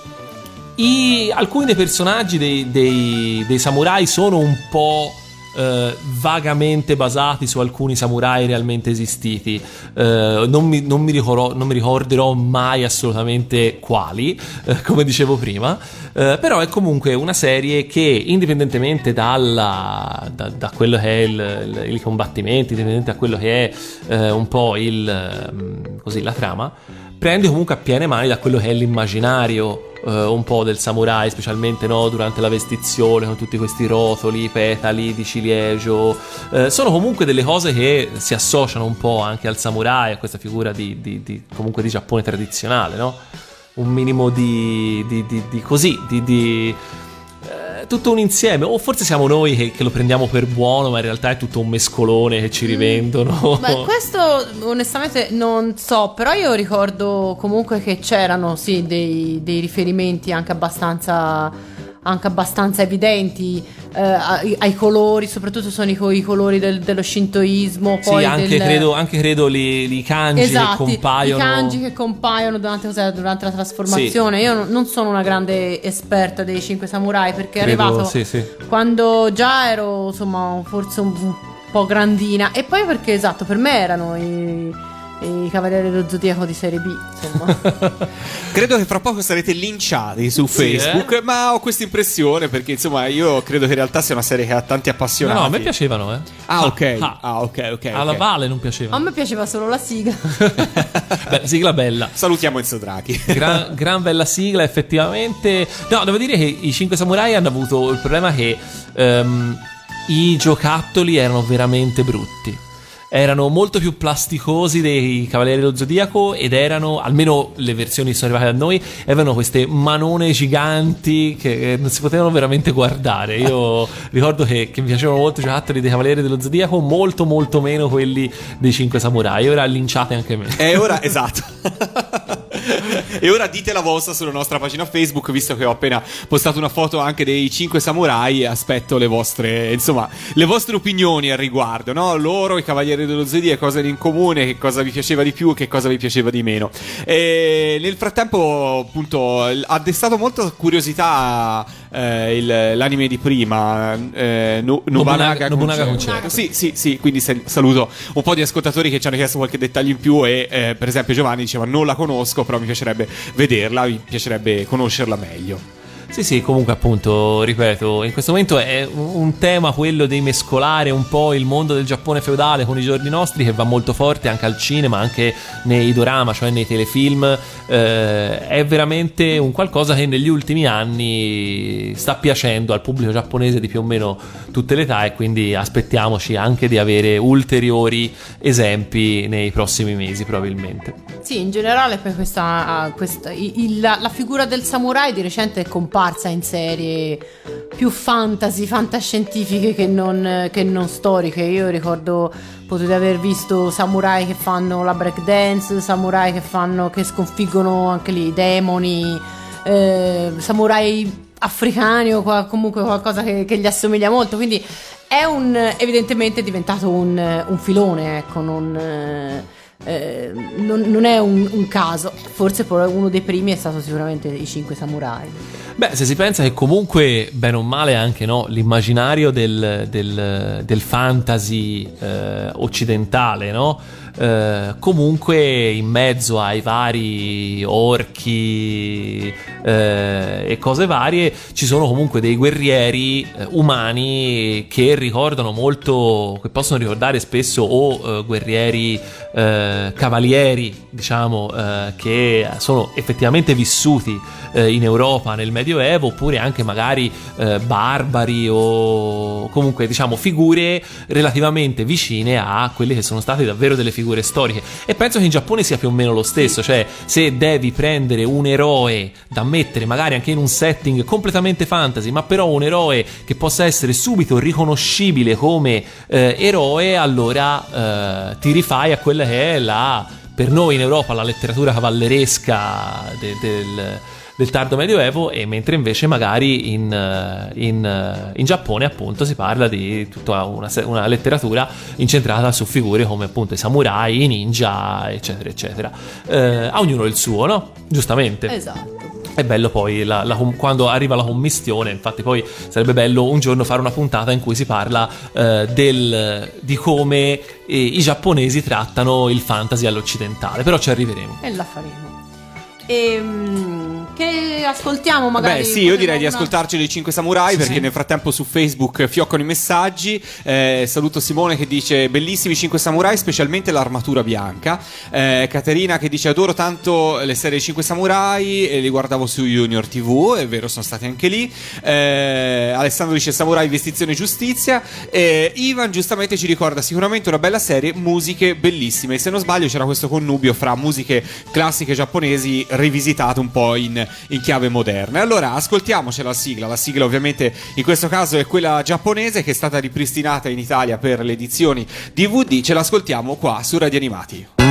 i- alcuni dei personaggi dei, dei- dei samurai sono un po' eh, vagamente basati su alcuni samurai realmente esistiti. Eh, non, mi, non mi ricordo- non mi ricorderò mai assolutamente quali, eh, come dicevo prima. Eh, però è comunque una serie che, indipendentemente dalla, da, da quello che è il, il- i combattimenti, indipendentemente da quello che è eh, un po' il, ehm, così, la trama, prende comunque a piene mani da quello che è l'immaginario eh, un po' del samurai, specialmente no, durante la vestizione con tutti questi rotoli, petali di ciliegio. Eh, sono comunque delle cose che si associano un po' anche al samurai, a questa figura di, di- di- comunque di Giappone tradizionale, no? Un minimo di, di- così, di. Eh, tutto un insieme, o forse siamo noi che, che lo prendiamo per buono, ma in realtà è tutto un mescolone che ci rivendono. Beh, questo onestamente non so, però io ricordo comunque che c'erano sì dei, dei riferimenti anche abbastanza, anche abbastanza evidenti eh, ai, ai colori, soprattutto sono i, i colori del- dello shintoismo. Sì, Poi anche, del- credo, anche credo li, li kanji Esatto, che compaiono. i kanji che compaiono durante, cos'è, durante la trasformazione. Io non- sono una grande esperta dei cinque samurai perché è arrivato sì, sì. quando già ero insomma forse un, un po' grandina e poi perché esatto per me erano i, i cavalieri dello zodiaco di serie B insomma Credo che fra poco sarete linciati su Sì, Facebook, ma ho questa impressione perché insomma io credo che in realtà sia una serie che ha tanti No, appassionati. no, a me piacevano, eh. Ah, ok. Ah. Ah, ok, ok. Alla ok. Vale non a piaceva. me piaceva solo la sigla Beh, sigla bella. Salutiamo Enzo Draghi. Gran, gran bella sigla, effettivamente. No, devo dire che i Cinque Samurai hanno avuto il problema che ehm, i giocattoli erano veramente brutti. Erano molto più plasticosi dei Cavalieri dello Zodiaco ed erano, almeno le versioni che sono arrivate a noi, avevano queste manone giganti che eh, non si potevano veramente guardare. Io ricordo che, che mi piacevano molto i giocattoli dei Cavalieri dello Zodiaco, molto molto meno quelli dei Cinque Samurai. Ora linciate anche me. E ora, esatto. e ora dite la vostra sulla nostra pagina Facebook, visto che ho appena postato una foto anche dei 5 samurai. Aspetto le vostre, insomma, le vostre opinioni al riguardo, no? Loro, i cavalieri dello Zodiaco, cosa in comune, che cosa vi piaceva di più, che cosa vi piaceva di meno. E nel frattempo, appunto, ha destato molta curiosità eh, il- l'anime di prima, eh, Nu- Nobunaga, Nobunaga- Concerto. Sì, sì, sì, quindi sal- saluto un po' di ascoltatori che ci hanno chiesto qualche dettaglio in più e eh, per esempio Giovanni diceva non la conosco, però mi piacerebbe vederla, mi piacerebbe conoscerla meglio. Sì, sì, comunque appunto, ripeto, in questo momento è un, tema quello di mescolare un po' il mondo del Giappone feudale con i giorni nostri che va molto forte anche al cinema, anche nei dorama, cioè nei telefilm. Eh, è veramente un qualcosa che negli ultimi anni sta piacendo al pubblico giapponese di più o meno tutte le età e quindi aspettiamoci anche di avere ulteriori esempi nei prossimi mesi probabilmente. Sì, in generale poi questa, questa- i- il- la, la figura del samurai di recente è comparsa in serie più fantasy, fantascientifiche che non, che non storiche. Io ricordo potete aver visto samurai che fanno la breakdance, samurai che fanno che sconfiggono anche lì i demoni, eh, samurai africani o qua- comunque qualcosa che, che gli assomiglia molto. Quindi è un, evidentemente è diventato un, un filone, ecco, non, eh, eh, non, non è un, un caso. Forse uno dei primi è stato sicuramente i cinque samurai. Beh, se si pensa che comunque, bene o male, anche no, l'immaginario del, del- del fantasy eh, occidentale, no? Eh, comunque in mezzo ai vari orchi eh, e cose varie ci sono comunque dei guerrieri eh, umani che ricordano molto, che possono ricordare spesso o eh, guerrieri eh, cavalieri, diciamo, che sono effettivamente vissuti in Europa nel Medioevo, oppure anche magari barbari o comunque diciamo figure relativamente vicine a quelle che sono state davvero delle figure storiche. E penso che in Giappone sia più o meno lo stesso, cioè se devi prendere un eroe da mettere magari anche in un setting completamente fantasy, ma però un eroe che possa essere subito riconoscibile come eh, eroe, allora eh, ti rifai a quella che è la per noi in Europa la letteratura cavalleresca de- del, del tardo medioevo e mentre invece magari in, eh, in, eh, in Giappone appunto si parla di tutta una, una letteratura incentrata su figure come appunto i samurai, i ninja eccetera eccetera Eh, a ognuno il suo no? giustamente Esatto. è bello poi la- la quando arriva la commistione, infatti poi sarebbe bello un giorno fare una puntata in cui si parla eh, del- di come eh, i giapponesi trattano il fantasy all'occidentale, però ci arriveremo. E la faremo. Ehm, che ascoltiamo magari? Beh, sì, io direi di una- ascoltarci dei 5 Samurai perché nel frattempo su Facebook fioccano i messaggi. Eh, saluto Simone che dice bellissimi 5 Samurai, specialmente l'armatura bianca. Eh, Caterina che dice adoro tanto le serie 5 Samurai e li guardavo su Junior TV, è vero, sono stati anche lì. Eh, Alessandro dice Samurai Vestizione e Giustizia. E Ivan giustamente ci ricorda sicuramente una bella serie, musiche bellissime. Se non sbaglio c'era questo connubio fra musiche classiche giapponesi rivisitate un po' in, in chiave moderna. Allora ascoltiamocela la sigla. La sigla ovviamente in questo caso è quella giapponese che è stata ripristinata in Italia per le edizioni DVD. Ce l'ascoltiamo qua su Radio Animati.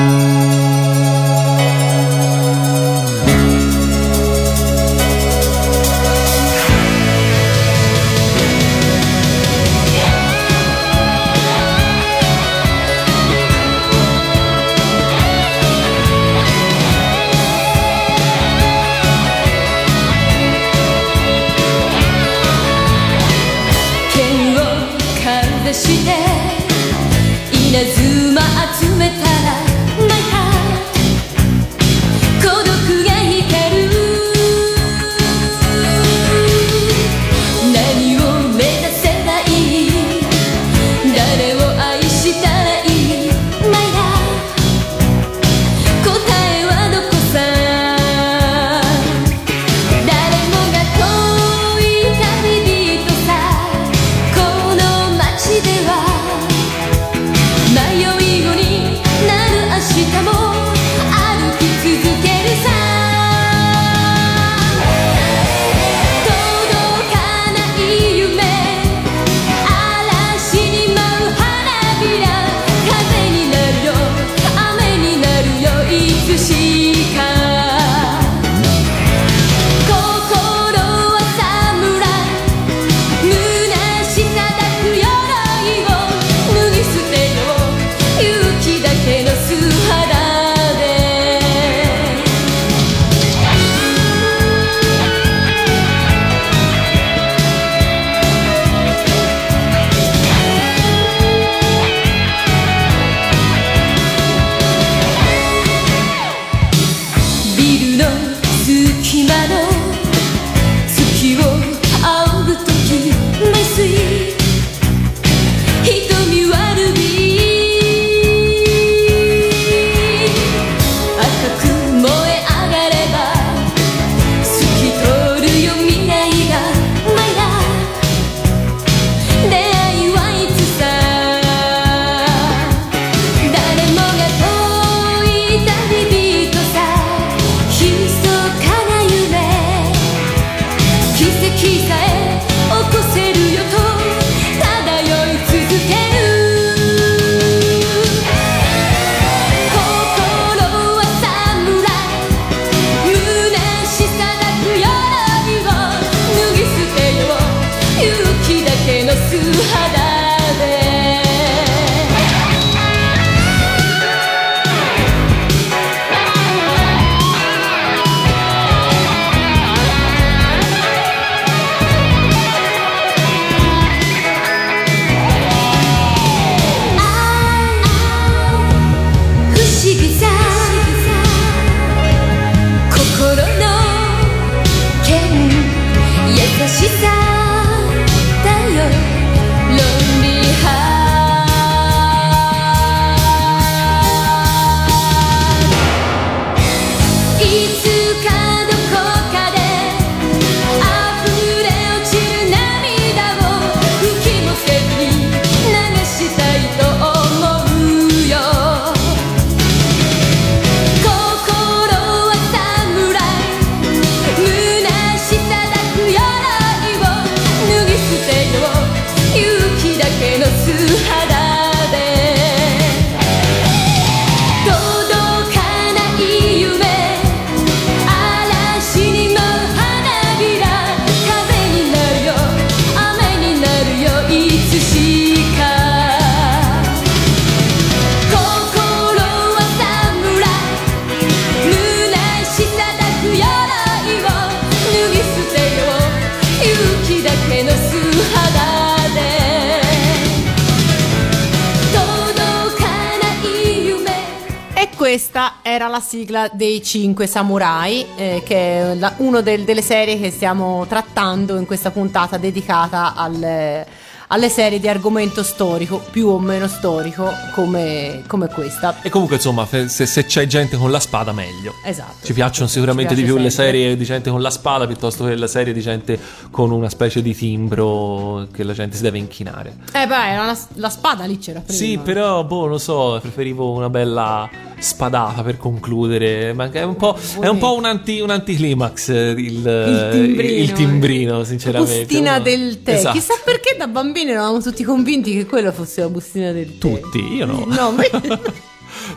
Sigla dei Cinque Samurai, eh, che è la- una delle serie che stiamo trattando in questa puntata dedicata al- alle serie di argomento storico, più o meno storico, come, come questa. E comunque, insomma, se, se c'è gente con la spada, meglio. Esatto. Ci piacciono Ci sicuramente di piace più le sempre. serie di gente con la spada piuttosto che le serie di gente con una specie di timbro che la gente si deve inchinare. Eh beh, una- la spada lì c'era prima. Sì, però, boh, non so, preferivo una bella spadata per concludere. Ma è un po', è un, po un, anti, un anticlimax eh, il, Il timbrino. il timbrino, sinceramente. Bustina Uno- del tè. Esatto. Chissà perché da bambini eravamo tutti convinti che quello fosse la bustina del tè. Tutti, io no. No, me-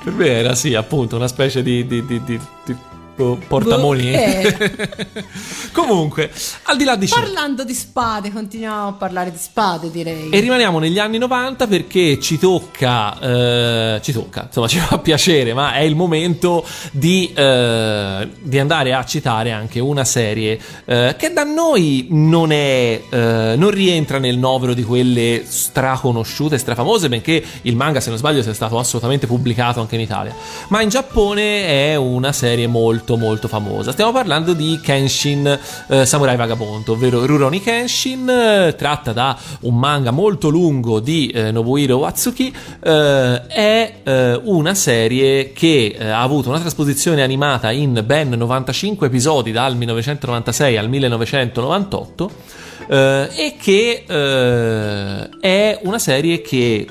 Per me era sì, appunto, una specie di, di, di, di- portamonete. Eh. Comunque, al di là di ciò. Parlando di spade, continuiamo a parlare di spade, direi. E rimaniamo negli anni 90 perché ci tocca, eh, ci tocca, insomma ci fa piacere, ma è il momento di, eh, di andare a citare anche una serie eh, che da noi non è, eh, non rientra nel novero di quelle straconosciute, strafamose, benché il manga, se non sbaglio, sia stato assolutamente pubblicato anche in Italia. Ma in Giappone è una serie molto molto famosa. Stiamo parlando di Kenshin eh, Samurai Vagabondo, ovvero Rurouni Kenshin, eh, tratta da un manga molto lungo di eh, Nobuhiro Watsuki. eh, è eh, una serie che eh, ha avuto una trasposizione animata in ben 95 episodi dal 1996 al 1998 eh, e che è una serie che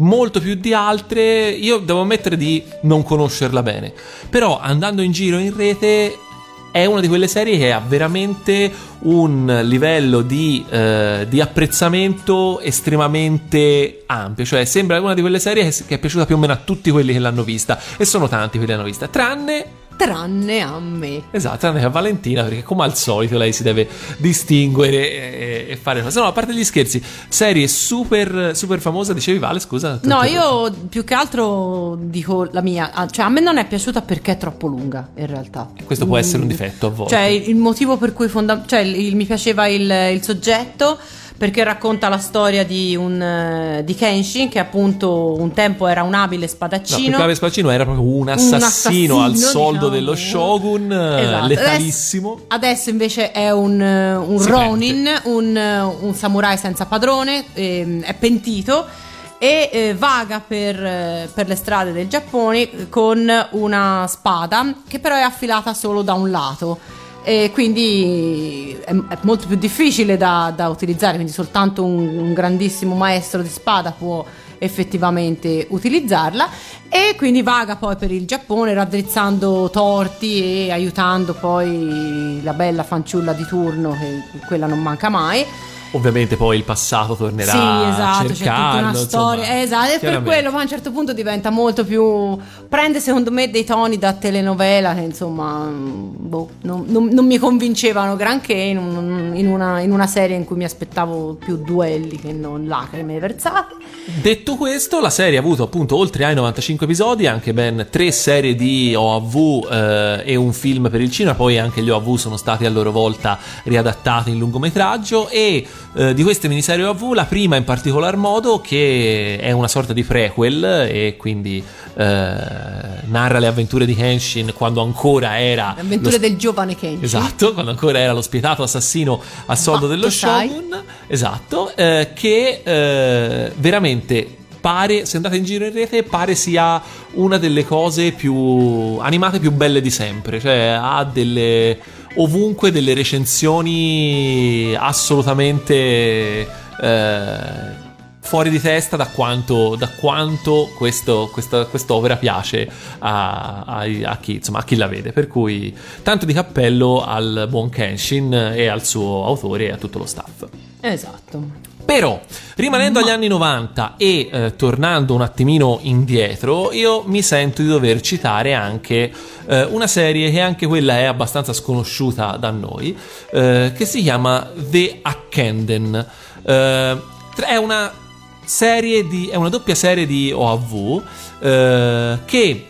molto più di altre io devo ammettere di non conoscerla bene però andando in giro in rete è una di quelle serie che ha veramente un livello di, eh, di apprezzamento estremamente ampio. Cioè, sembra una di quelle serie che, è piaciuta più o meno a tutti quelli che l'hanno vista. E sono tanti quelli che l'hanno vista. Tranne Tranne a me. Esatto, tranne a Valentina, perché come al solito lei si deve distinguere e, e fare cose. No, a parte gli scherzi, serie super, super famosa, dicevi Vale, scusa. No, io più che altro dico la mia. Ah, Cioè, a me non è piaciuta perché è troppo lunga, in realtà. Questo può essere un Mm. difetto a volte. Cioè, il motivo per cui fonda- cioè, il- mi piaceva il, il soggetto perché racconta la storia di, un, eh, di Kenshin che appunto un tempo era un abile No, spadaccino. Ave Spadaccino era proprio un assassino, al assassino, soldo diciamo. dello shogun, eh, Esatto. letalissimo. Adesso, adesso invece è un, eh, un Ronin, un, un samurai senza padrone, ehm, è pentito e eh, vaga per, per le strade del Giappone con una spada che però è affilata solo da un lato. E quindi è, è molto più difficile da, da utilizzare, quindi soltanto un, un grandissimo maestro di spada può effettivamente utilizzarla. E quindi vaga poi per il Giappone raddrizzando torti e aiutando poi la bella fanciulla di turno che quella non manca mai Ovviamente poi il passato tornerà sì, a esatto, c'è tutta cercarlo, una insomma, storia. esatto, e per quello poi a un certo punto diventa molto più. prende secondo me dei toni da telenovela che insomma mm, boh, non, non- non mi convincevano granché in, un- in una, in una serie in cui mi aspettavo più duelli che non lacrime versate. Detto questo, la serie ha avuto appunto oltre ai 95 episodi, anche ben tre serie di OAV eh, e un film per il cinema, poi anche gli OAV sono stati a loro volta riadattati in lungometraggio e eh, di queste miniserie OAV la prima in particolar modo che è una sorta di prequel e quindi eh, narra le avventure di Henshin quando ancora era Le avventure lo- del giovane Kenji. Esatto, quando ancora era lo spietato assassino a soldo Fatto, dello. Shogun. Esatto, eh, che eh, veramente pare, se andate in giro in rete, pare sia una delle cose più animate più belle di sempre. Cioè, ha delle ovunque delle recensioni assolutamente eh, fuori di testa da quanto, da quanto questo- questa, quest'opera piace a, a- a chi, insomma, a chi la vede. Per cui tanto di cappello al buon Kenshin e al suo autore e a tutto lo staff. Esatto. Però, rimanendo agli anni 90 e eh, tornando un attimino indietro, io mi sento di dover citare anche eh, una serie che anche quella è abbastanza sconosciuta da noi, eh, che si chiama The Akkenden. Eh, è una serie di. è una doppia serie di OAV eh, che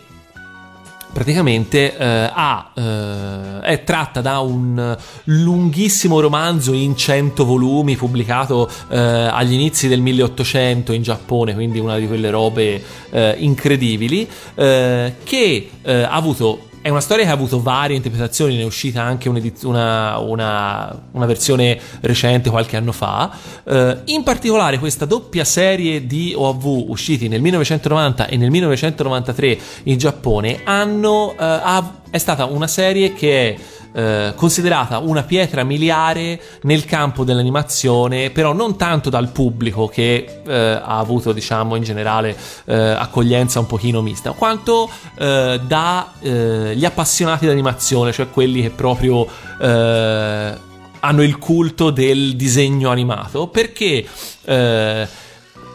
praticamente eh, ha, eh, è tratta da un lunghissimo romanzo in 100 volumi pubblicato eh, agli inizi del 1800 in Giappone, quindi una di quelle robe eh, incredibili, eh, che eh, ha avuto è una storia che ha avuto varie interpretazioni, ne è uscita anche una, una- una versione recente qualche anno fa. Eh, in particolare questa doppia serie di OAV usciti nel 1990 e nel 1993 in Giappone hanno, eh, ha- è stata una serie che è eh, considerata una pietra miliare nel campo dell'animazione, però non tanto dal pubblico che eh, ha avuto, diciamo, in generale eh, accoglienza un pochino mista, quanto eh, dagli appassionati d'animazione, cioè quelli che proprio eh, hanno il culto del disegno animato, perché eh,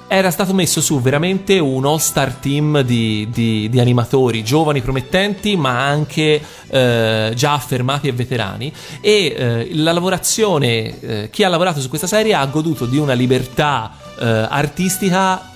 era stato messo su veramente un all-star team di, di- di animatori giovani promettenti, ma anche eh, già affermati e veterani. E eh, la lavorazione, eh, chi ha lavorato su questa serie ha goduto di una libertà eh, artistica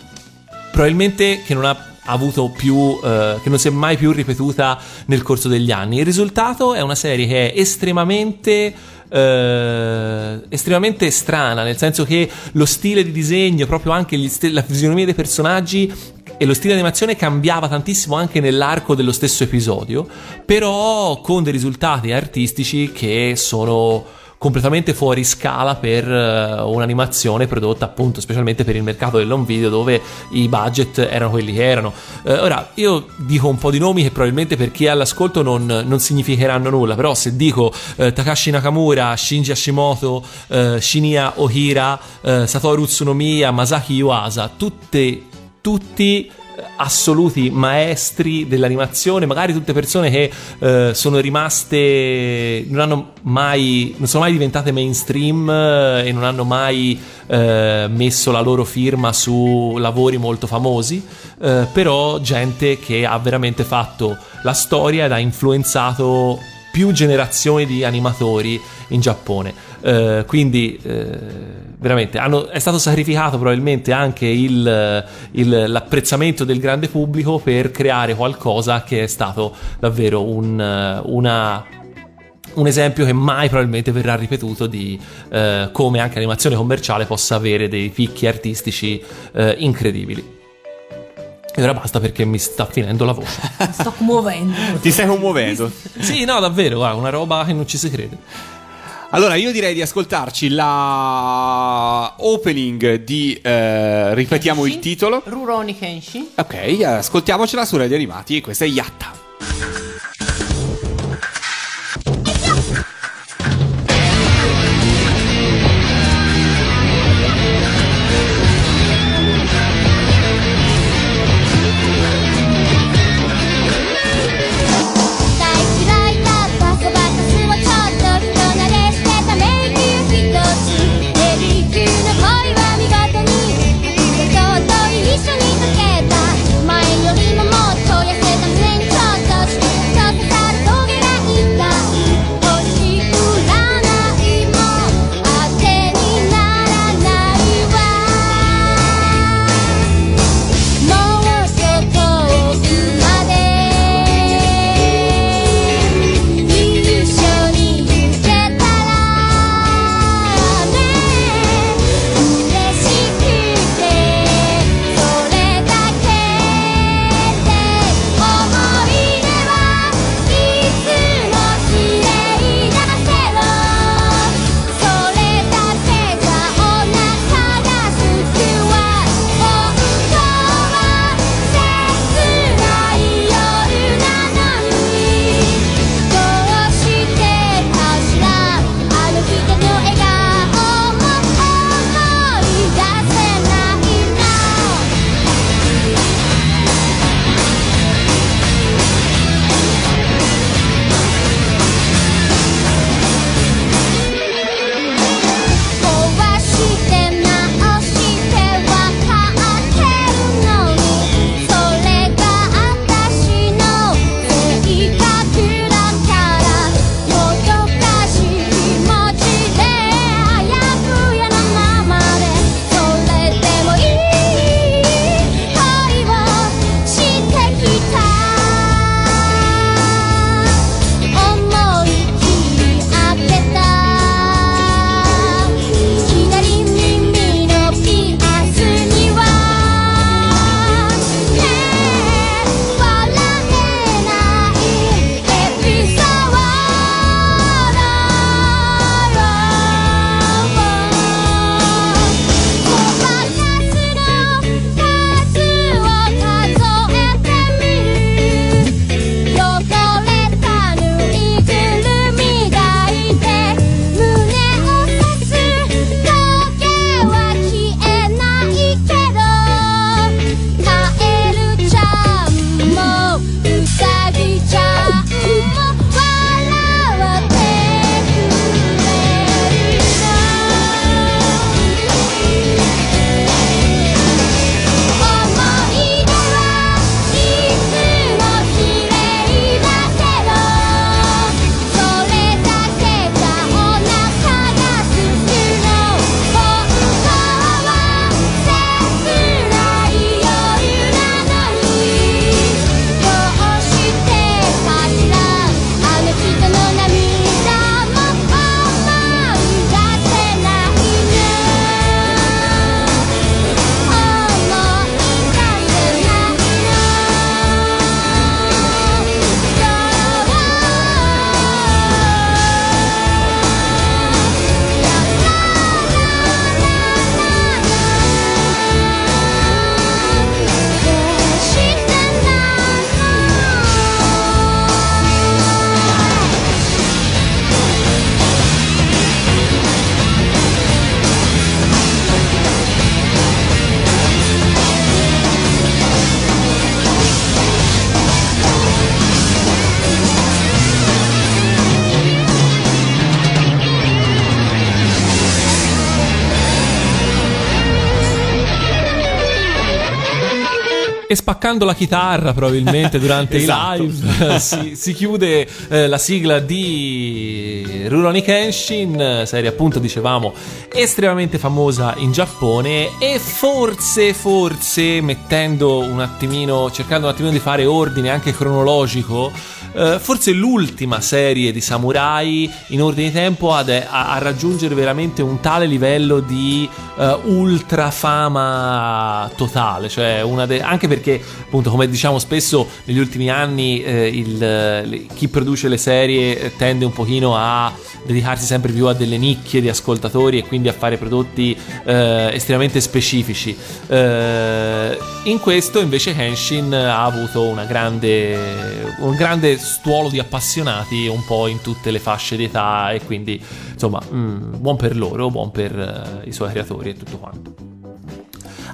probabilmente che non ha avuto più eh, che non si è mai più ripetuta nel corso degli anni il risultato è una serie che è estremamente eh, estremamente strana nel senso che lo stile di disegno proprio anche st- la fisionomia dei personaggi e lo stile di animazione cambiava tantissimo anche nell'arco dello stesso episodio però con dei risultati artistici che sono completamente fuori scala per eh, un'animazione prodotta appunto specialmente per il mercato dell'home video dove i budget erano quelli che erano. Eh, ora, io dico un po' di nomi che probabilmente per chi è all'ascolto non, non significheranno nulla, però se dico eh, Takashi Nakamura, Shinji Hashimoto, eh, Shinya Ohira, eh, Satoru Tsunomiya, Masaki Yuasa, tutte, tutti assoluti maestri dell'animazione, magari tutte persone che eh, sono rimaste, non mai, non sono mai diventate mainstream eh, e non hanno mai eh, messo la loro firma su lavori molto famosi, eh, però gente che ha veramente fatto la storia ed ha influenzato più generazioni di animatori in Giappone. Eh, quindi eh, veramente hanno- è stato sacrificato probabilmente anche il- il- l'apprezzamento del grande pubblico per creare qualcosa che è stato davvero un, eh, una un esempio che mai probabilmente verrà ripetuto di eh, come anche l'animazione commerciale possa avere dei picchi artistici eh, incredibili. E ora basta perché mi sta finendo la voce. Mi sto commuovendo. Ti stai commuovendo. sì, no, davvero, guarda, una roba che non ci si crede. Allora, io direi di ascoltarci la opening di. eh, ripetiamo il Kenshin? titolo. Rurouni Kenshin. Ok, ascoltiamocela su Radio Animati. E questa è Yatta. Spaccando la chitarra probabilmente durante Esatto. i live si, si chiude eh, la sigla di Rurouni Kenshin, serie appunto dicevamo estremamente famosa in Giappone e forse, forse mettendo un attimino, cercando un attimino di fare ordine anche cronologico, eh, forse l'ultima serie di samurai in ordine di tempo ad- a, a raggiungere veramente un tale livello di eh, ultra fama totale, cioè de- anche perché appunto come diciamo spesso negli ultimi anni eh, il- le- chi produce le serie tende un pochino a dedicarsi sempre più a delle nicchie di ascoltatori e quindi a fare prodotti eh, estremamente specifici. Eh, in questo invece Henshin ha avuto grande, un grande stuolo di appassionati un po' in tutte le fasce di età e quindi insomma mm, buon per loro, buon per eh, i suoi creatori e tutto quanto.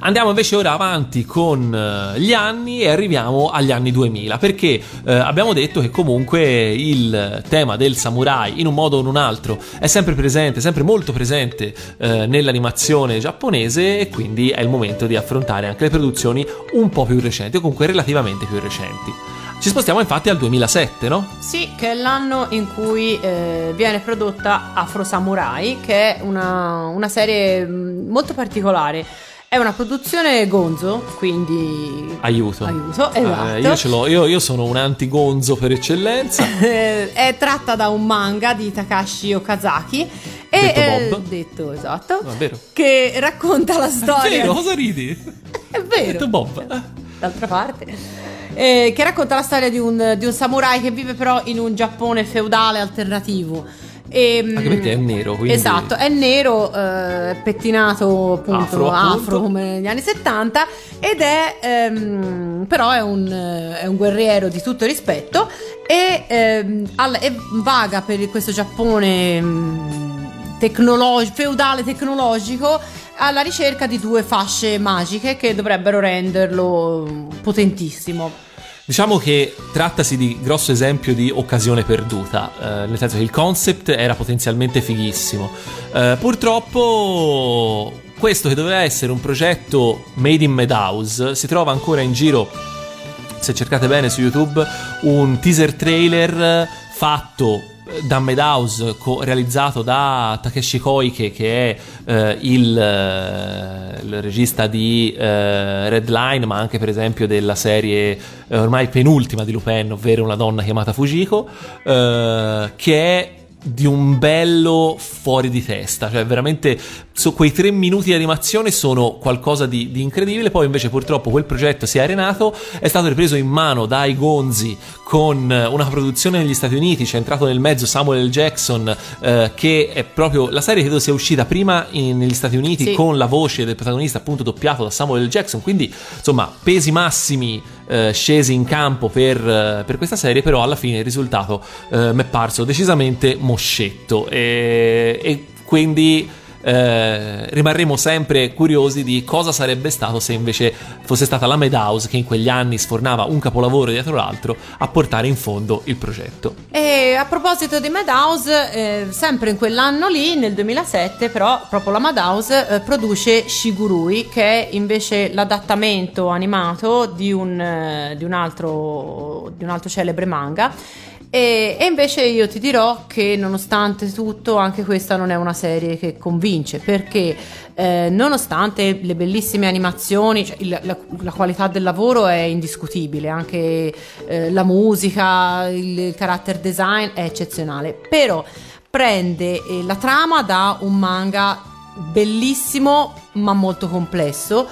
Andiamo invece ora avanti con eh, gli anni e arriviamo agli anni 2000 perché eh, abbiamo detto che comunque il tema del samurai in un modo o in un altro è sempre presente, sempre molto presente eh, nell'animazione giapponese e quindi è il momento di affrontare anche le produzioni un po' più recenti o comunque relativamente più recenti. Ci spostiamo infatti al 2007, no? Sì, che è l'anno in cui eh, viene prodotta Afro Samurai, che è una, una serie mh, molto particolare. È una produzione gonzo, quindi Aiuto. Aiuto, Eh, esatto. io, ce l'ho, io, io sono un antigonzo per eccellenza. Eh, è tratta da un manga di Takashi Okazaki e Detto eh, Bob. detto esatto No, è vero. che racconta la storia Vero, cosa ridi? è vero Detto Bob. Eh. d'altra parte eh, che racconta la storia di un, di un samurai che vive però in un Giappone feudale alternativo e, Anche perché è nero, quindi- esatto è nero eh, pettinato appunto Afro, afro, appunto. come negli anni 70 ed è ehm, però è un, eh, è un guerriero di tutto rispetto e, ehm, al- e vaga per questo Giappone mm, tecnologi- feudale tecnologico alla ricerca di due fasce magiche che dovrebbero renderlo potentissimo. Diciamo che trattasi di grosso esempio di occasione perduta, eh, nel senso che il concept era potenzialmente fighissimo. Eh, purtroppo questo che doveva essere un progetto made in Madhouse si trova ancora in giro, se cercate bene su YouTube, un teaser trailer fatto da Madhouse, co- realizzato da Takeshi Koike, che è eh, il, eh, il regista di eh, Red Line, ma anche per esempio della serie eh, ormai penultima di Lupin, ovvero Una donna chiamata Fujiko, eh, che è di un bello fuori di testa, cioè veramente su quei tre minuti di animazione sono qualcosa di, di incredibile, poi invece purtroppo quel progetto si è arenato, è stato ripreso in mano dai Gonzi con eh, una produzione negli Stati Uniti, c'è entrato nel mezzo Samuel L. Jackson eh, che è proprio la serie credo sia uscita prima in- negli Stati Uniti Sì. con la voce del protagonista appunto doppiato da Samuel L. Jackson, quindi insomma pesi massimi eh, scesi in campo per, eh, per questa serie, però alla fine il risultato eh, mi è parso decisamente moscetto. E, e quindi eh, rimarremo sempre curiosi di cosa sarebbe stato se invece fosse stata la Madhouse che in quegli anni sfornava un capolavoro dietro l'altro a portare in fondo il progetto. E a proposito di Madhouse, eh, sempre in quell'anno lì, nel 2007, però proprio la Madhouse eh, produce Shigurui, che è invece l'adattamento animato di un, eh, di un altro, di un altro celebre manga. E, e invece io ti dirò che nonostante tutto anche questa non è una serie che convince perché eh, nonostante le bellissime animazioni cioè, il- la, la qualità del lavoro è indiscutibile anche eh, la musica il, il character design è eccezionale però prende eh, la trama da un manga bellissimo ma molto complesso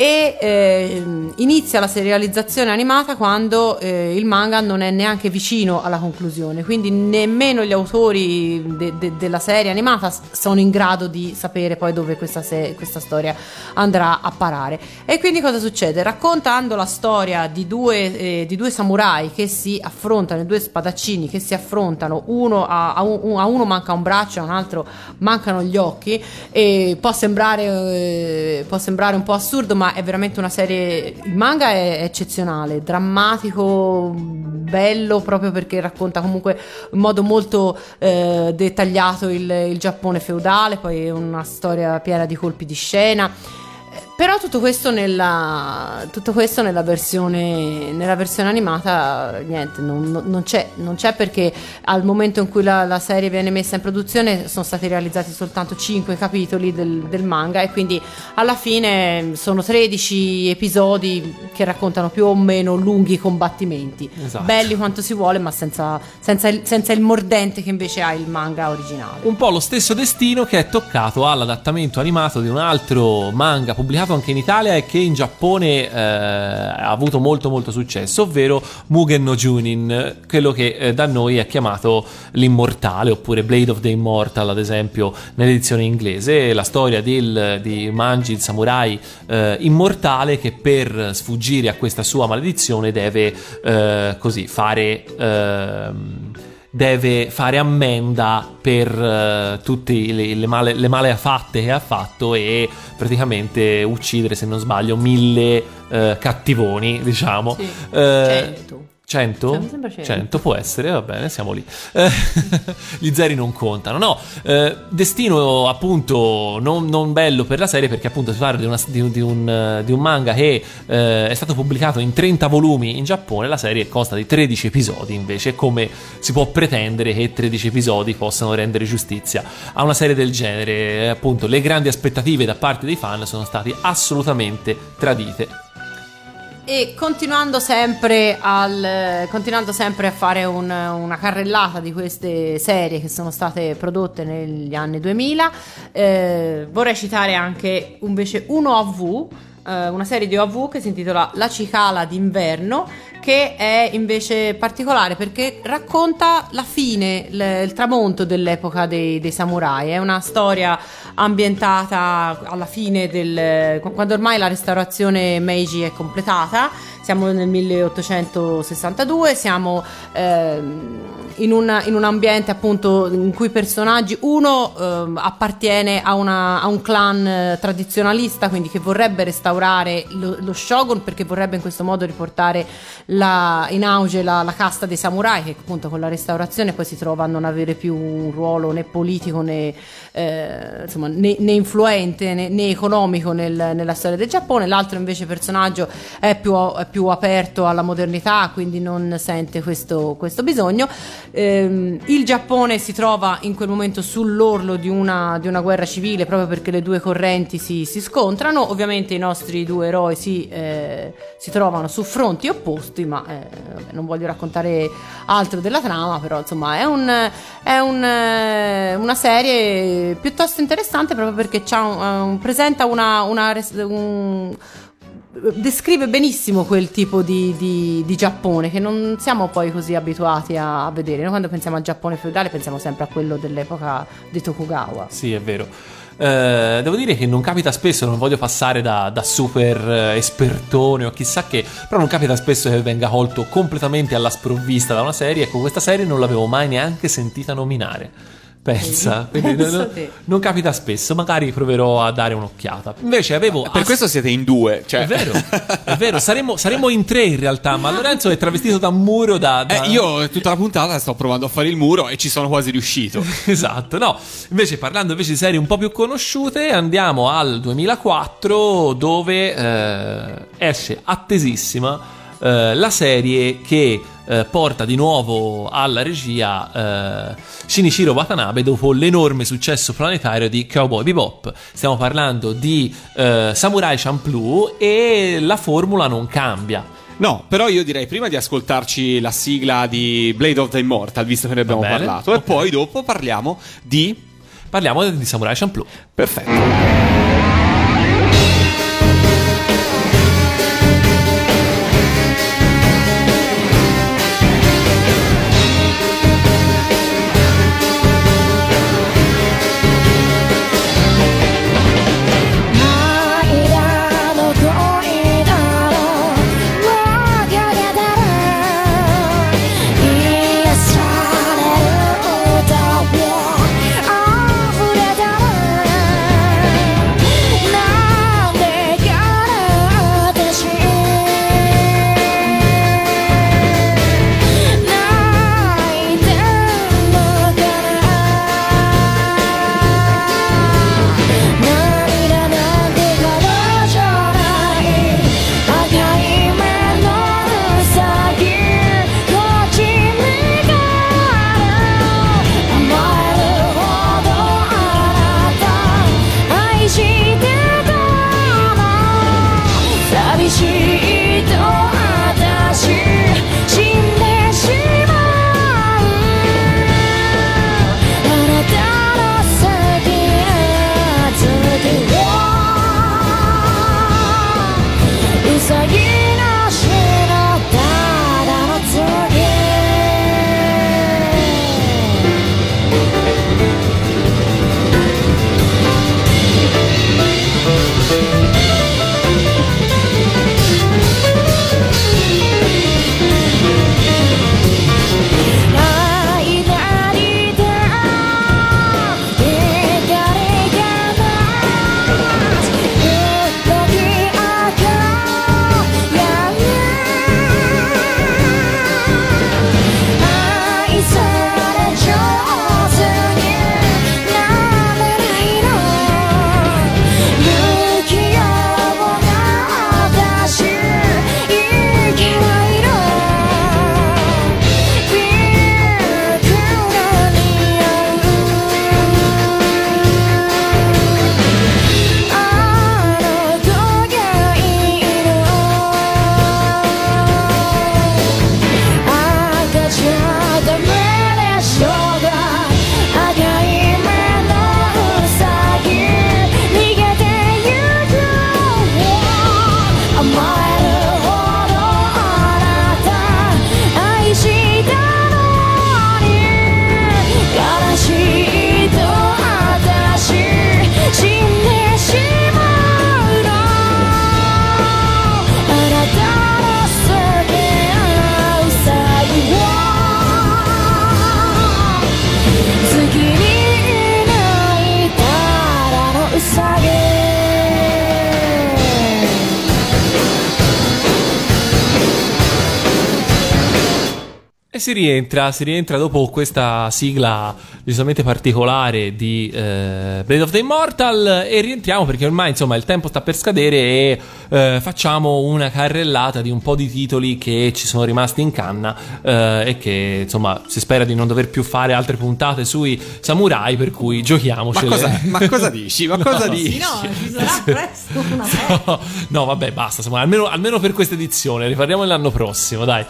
e ehm, inizia la serializzazione animata quando eh, il manga non è neanche vicino alla conclusione, quindi nemmeno gli autori de- de- della serie animata sono in grado di sapere poi dove questa, se- questa storia andrà a parare. E quindi cosa succede? Raccontando la storia di due, eh, di due samurai che si affrontano, due spadaccini che si affrontano, uno a, a un- a uno manca un braccio, a un altro mancano gli occhi, e può sembrare, eh, può sembrare un po' assurdo, ma è veramente una serie. Il manga è eccezionale, drammatico, bello proprio perché racconta comunque in modo molto eh, dettagliato il, il Giappone feudale, poi è una storia piena di colpi di scena. Però tutto questo nella, tutto questo nella, versione, nella versione animata, niente, non, non- non c'è, non c'è perché al momento in cui la, la serie viene messa in produzione sono stati realizzati soltanto 5 capitoli del, del manga e quindi alla fine sono 13 episodi che raccontano più o meno lunghi combattimenti, Esatto. belli quanto si vuole ma senza, senza il, senza il mordente che invece ha il manga originale. Un po' lo stesso destino che è toccato all'adattamento animato di un altro manga pubblicato anche in Italia e che in Giappone eh, ha avuto molto molto successo, ovvero Mugen no Junin, quello che eh, da noi è chiamato l'immortale oppure Blade of the Immortal ad esempio nell'edizione inglese, la storia del, di Manji il samurai eh, immortale che per sfuggire a questa sua maledizione deve eh, così fare... deve fare ammenda per eh, tutte le, le male, le male fatte che ha fatto e praticamente uccidere, se non sbaglio, mille eh, cattivoni, diciamo. Sì. Cento. 100? Cioè, mi sembra cento. può essere, va bene, siamo lì. Eh, gli zeri non contano. No, eh, destino appunto non, non bello per la serie perché appunto si parla di, una- di un- di un, eh, di un manga che eh, è stato pubblicato in 30 volumi in Giappone, la serie consta di 13 episodi invece, come si può pretendere che 13 episodi possano rendere giustizia a una serie del genere? Appunto, le grandi aspettative da parte dei fan sono state assolutamente tradite. E continuando sempre, al, continuando sempre a fare un- una carrellata di queste serie che sono state prodotte negli anni 2000, eh, vorrei citare anche invece un OV, eh, una serie di OV che si intitola La cicala d'inverno, che è invece particolare perché racconta la fine, il, il tramonto dell'epoca dei, dei samurai. È una storia ambientata alla fine del. quando ormai la restaurazione Meiji è completata. Siamo nel 1862, siamo ehm, in, una- in un ambiente appunto in cui i personaggi, uno ehm, appartiene a, una- a un clan eh, tradizionalista, quindi che vorrebbe restaurare lo, lo shogun perché vorrebbe in questo modo riportare la- in auge la, la casta dei samurai che appunto con la restaurazione poi si trova a non avere più un ruolo né politico né, eh, insomma, né, né influente né, né economico nel- nella storia del Giappone. L'altro invece personaggio è più, è più aperto alla modernità, quindi non sente questo, questo bisogno. Ehm, il Giappone si trova in quel momento sull'orlo di una, di una guerra civile proprio perché le due correnti si, si scontrano. Ovviamente i nostri due eroi si, eh, si trovano su fronti opposti, ma eh, non voglio raccontare altro della trama, però insomma è, un, è un, eh, una serie piuttosto interessante proprio perché c'ha un- presenta una, una descrive benissimo quel tipo di, di- di Giappone che non siamo poi così abituati a, a vedere. Noi quando pensiamo al Giappone feudale pensiamo sempre a quello dell'epoca di Tokugawa. Sì, è vero. Eh, devo dire che non capita spesso, non voglio passare da, da super eh, espertone o chissà che, però non capita spesso che venga colto completamente alla sprovvista da una serie. Ecco, questa serie non l'avevo mai neanche sentita nominare. Pensa, quindi non, non capita spesso, magari proverò a dare un'occhiata. Invece avevo Per ass- questo siete in due. Cioè. È vero, è vero, saremmo, saremmo in tre in realtà, ma Lorenzo è travestito da un muro da... da- Eh, io tutta la puntata sto provando a fare il muro e ci sono quasi riuscito. Esatto, no. Invece parlando invece di serie un po' più conosciute, andiamo al 2004 dove eh, esce attesissima eh, la serie che eh, porta di nuovo alla regia eh, Shinichiro Watanabe dopo l'enorme successo planetario di Cowboy Bebop. Stiamo parlando di eh, Samurai Champloo e la formula non cambia. No, però io direi prima di ascoltarci la sigla di Blade of the Immortal, visto che ne abbiamo bene. parlato, e poi dopo parliamo di. Parliamo di Samurai Champloo. Perfetto.「si rientra, si rientra dopo questa sigla decisamente particolare di eh, Blade of the Immortal e rientriamo perché ormai insomma il tempo sta per scadere e eh, facciamo una carrellata di un po' di titoli che ci sono rimasti in canna eh, e che insomma si spera di non dover più fare altre puntate sui samurai per cui Ma giochiamocele. cosa, ma cosa dici? Ma cosa No. dici? No, ci sarà presto una. No, no, vabbè, basta. Insomma, almeno, almeno per questa edizione. Riparliamo l'anno prossimo, dai.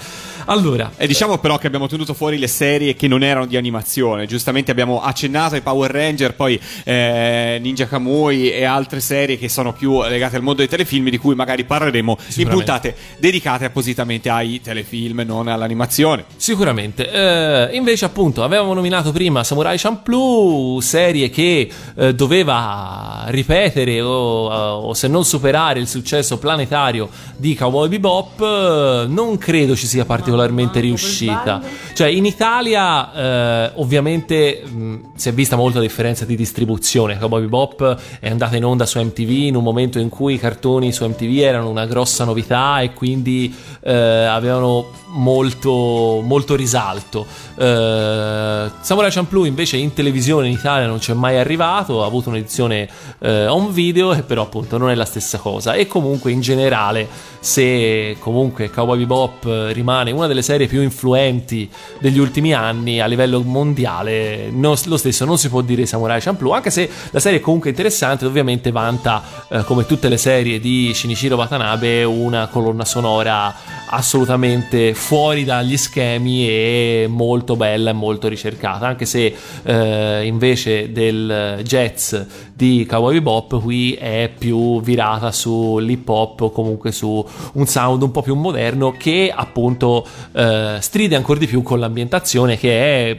Allora, E diciamo però che abbiamo tenuto fuori le serie che non erano di animazione. Giustamente abbiamo accennato ai Power Ranger, poi eh, Ninja Kamui e altre serie che sono più legate al mondo dei telefilm, di cui magari parleremo in puntate dedicate appositamente ai telefilm, non all'animazione. sicuramente. Eh, invece, appunto, avevamo nominato prima Samurai Champloo, serie che eh, doveva ripetere o, o se non superare il successo planetario di Cowboy Bebop. Eh, non credo ci sia particolarmente riuscita. Cioè, in Italia, eh, ovviamente, mh, si è vista molta differenza di distribuzione. Cowboy Bebop è andata in onda su MTV in un momento in cui i cartoni su MTV erano una grossa novità e quindi eh, avevano molto, molto risalto. Eh, Samurai Champloo invece in televisione in Italia non c'è mai arrivato, ha avuto un'edizione eh, home video, però appunto non è la stessa cosa. E comunque in generale, se comunque Cowboy Bebop eh, rimane una delle serie più influenti degli ultimi anni a livello mondiale, no- lo stesso non si può dire di Samurai Champloo, anche se la serie è comunque interessante, ovviamente vanta, eh, come tutte le serie di Shinichiro Watanabe, una colonna sonora assolutamente fuori dagli schemi e molto bella e molto ricercata, anche se eh, invece del jazz di Cowboy Bebop qui è più virata sull'hip hop o comunque su un sound un po' più moderno che appunto eh, stride ancora di più con l'ambientazione che è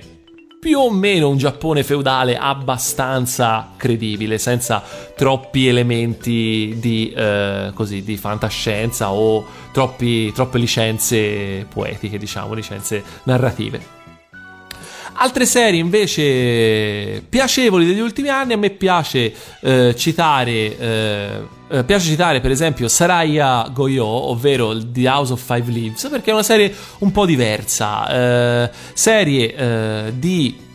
più o meno un Giappone feudale abbastanza credibile, senza troppi elementi di, eh, così, di fantascienza o troppi- troppe licenze poetiche, diciamo, licenze narrative. Altre serie invece piacevoli degli ultimi anni, a me piace eh, citare. eh, eh, piace citare per esempio Saraya Goyo, ovvero The House of Five Leaves, perché è una serie un po' diversa. eh, serie eh, di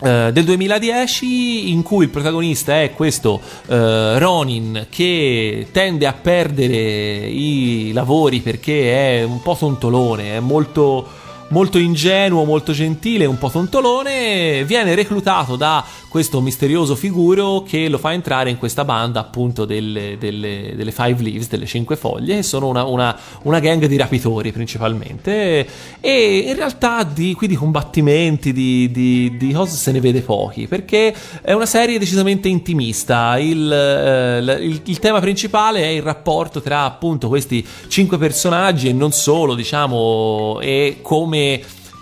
eh, del 2010 in cui il protagonista è questo eh, Ronin che tende a perdere i lavori perché è un po' tontolone, è molto molto ingenuo, molto gentile, un po' tontolone, viene reclutato da questo misterioso figuro che lo fa entrare in questa banda appunto delle, delle- delle Five Leaves, delle cinque foglie, che sono una, una- una gang di rapitori principalmente. E in realtà di, qui di combattimenti, di, di- di cose se ne vede pochi, perché è una serie decisamente intimista, il, eh, il- il tema principale è il rapporto tra appunto questi cinque personaggi e non solo, diciamo, e come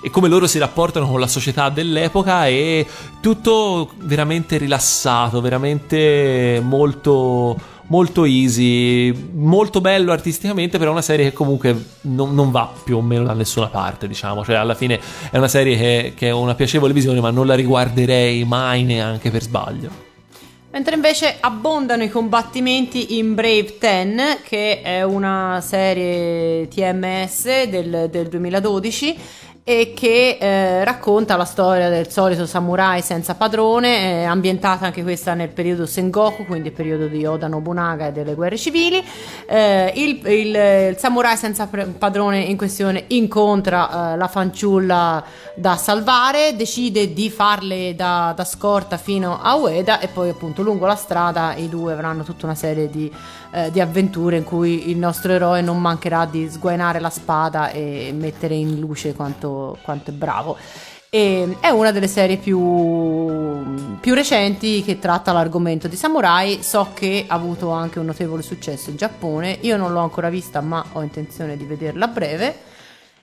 e come loro si rapportano con la società dell'epoca e tutto veramente rilassato, veramente molto molto easy, molto bello artisticamente, però una serie che comunque non, non va più o meno da nessuna parte, diciamo, cioè alla fine è una serie che, che è una piacevole visione, ma non la riguarderei mai neanche per sbaglio. Mentre invece abbondano i combattimenti in Brave 10, che è una serie TMS del, del 2012 e che eh, racconta la storia del solito samurai senza padrone, è ambientata anche questa nel periodo Sengoku, quindi il periodo di Oda Nobunaga e delle guerre civili. Eh, il, il- il samurai senza padrone in questione incontra eh, la fanciulla da salvare, decide di farle da, da scorta fino a Ueda e poi appunto lungo la strada i due avranno tutta una serie di, eh, di avventure in cui il nostro eroe non mancherà di sguainare la spada e mettere in luce quanto, quanto è bravo. E è una delle serie più, più recenti che tratta l'argomento di samurai. So che ha avuto anche un notevole successo in Giappone. Io non l'ho ancora vista, ma ho intenzione di vederla a breve.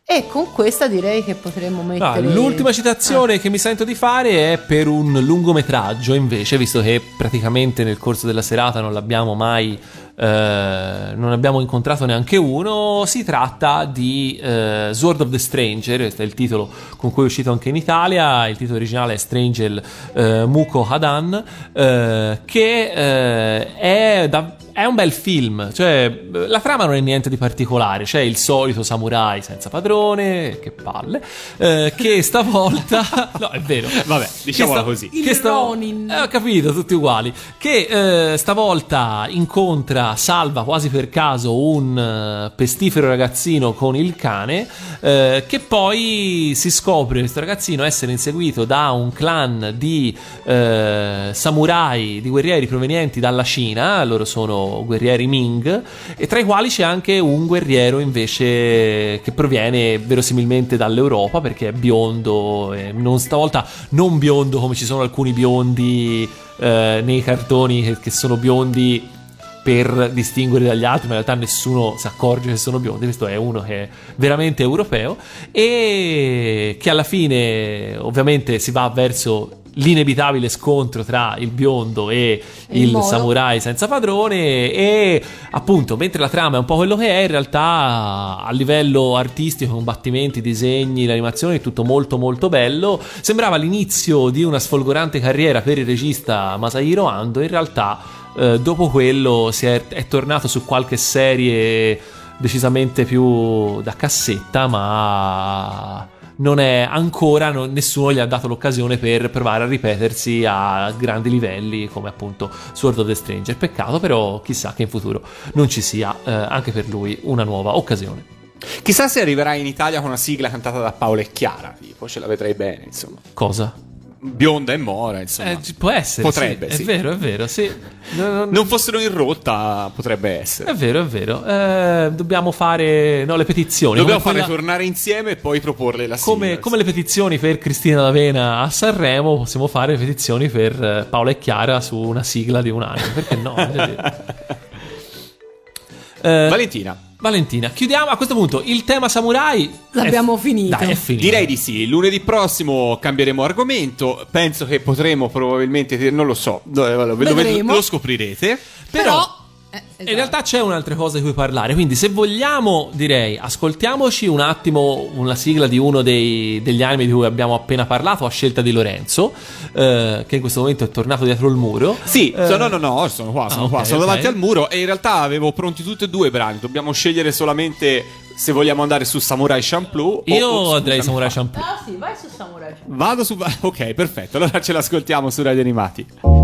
E con questa direi che potremmo Ah, mettere. l'ultima citazione che mi sento di fare è per un lungometraggio, invece, visto che praticamente nel corso della serata non l'abbiamo mai eh, non abbiamo incontrato neanche uno. Si tratta di eh, Sword of the Stranger, questo è il titolo con cui è uscito anche in Italia. Il titolo originale è Stranger eh, Muko Hadan, eh, che eh, è da- è un bel film, cioè la trama non è niente di particolare, c'è il solito samurai senza padrone, che palle, eh, che stavolta... no, è vero. Vabbè, diciamola Che così. Che sta- Ronin. Eh, ho capito, tutti uguali. Che eh, stavolta incontra, salva quasi per caso un eh, pestifero ragazzino con il cane, eh, che poi si scopre questo ragazzino essere inseguito da un clan di eh, samurai, di guerrieri provenienti dalla Cina, loro sono guerrieri Ming, e tra i quali c'è anche un guerriero invece che proviene verosimilmente dall'Europa perché è biondo, e non stavolta non biondo come ci sono alcuni biondi eh, nei cartoni che, che sono biondi per distinguere dagli altri, ma in realtà nessuno si accorge che sono biondi. Questo è uno che è veramente europeo e che alla fine, ovviamente, si va verso l'inevitabile scontro tra il biondo e il il samurai senza padrone e appunto mentre la trama è un po' quello che è in realtà a livello artistico combattimenti, disegni, l'animazione è tutto molto molto bello sembrava l'inizio di una sfolgorante carriera per il regista Masahiro Ando in realtà eh, dopo quello si è, è tornato su qualche serie decisamente più da cassetta ma non è ancora non- nessuno gli ha dato l'occasione per provare a ripetersi a grandi livelli come appunto Sword of the Stranger peccato però chissà che in futuro non ci sia eh, anche per lui una nuova occasione Chissà se arriverà in Italia con una sigla cantata da Paolo e Chiara, tipo, ce la vedrei bene, insomma. cosa? Bionda e Mora, insomma. Eh, può essere Potrebbe, sì, sì. è vero è vero sì No, no, Non fossero in rotta, potrebbe essere. è vero è vero Eh, dobbiamo fare no, le petizioni Dobbiamo come farle quella- tornare insieme e poi proporle la come, come le petizioni per Cristina D'Avena a Sanremo, possiamo fare le petizioni per eh, Paola e Chiara su una sigla di un anno. Perché no? Voglio dire. Eh, Valentina, Valentina, chiudiamo a questo punto il tema samurai. L'abbiamo è- finito. Dai, è finito. direi di sì. Lunedì prossimo cambieremo argomento. Penso che potremo probabilmente, non lo so, dove- dove- dove- Vedremo. lo scoprirete. Però... eh, In esatto. realtà c'è un'altra cosa di cui parlare, quindi se vogliamo direi ascoltiamoci un attimo una sigla di uno dei- degli anime di cui abbiamo appena parlato a scelta di Lorenzo, eh, che in questo momento è tornato dietro il muro. Sì, Eh, no, no, no, sono qua, sono ah, qua, ok, sono ok. davanti al muro e in realtà avevo pronti tutti e due i brani. Dobbiamo scegliere solamente se vogliamo andare su Samurai Champloo. Io o- andrei. Samurai Champloo. Ah sì, vai su Samurai. Vado su. Ok, perfetto. Allora ce l'ascoltiamo su Radio Animati.「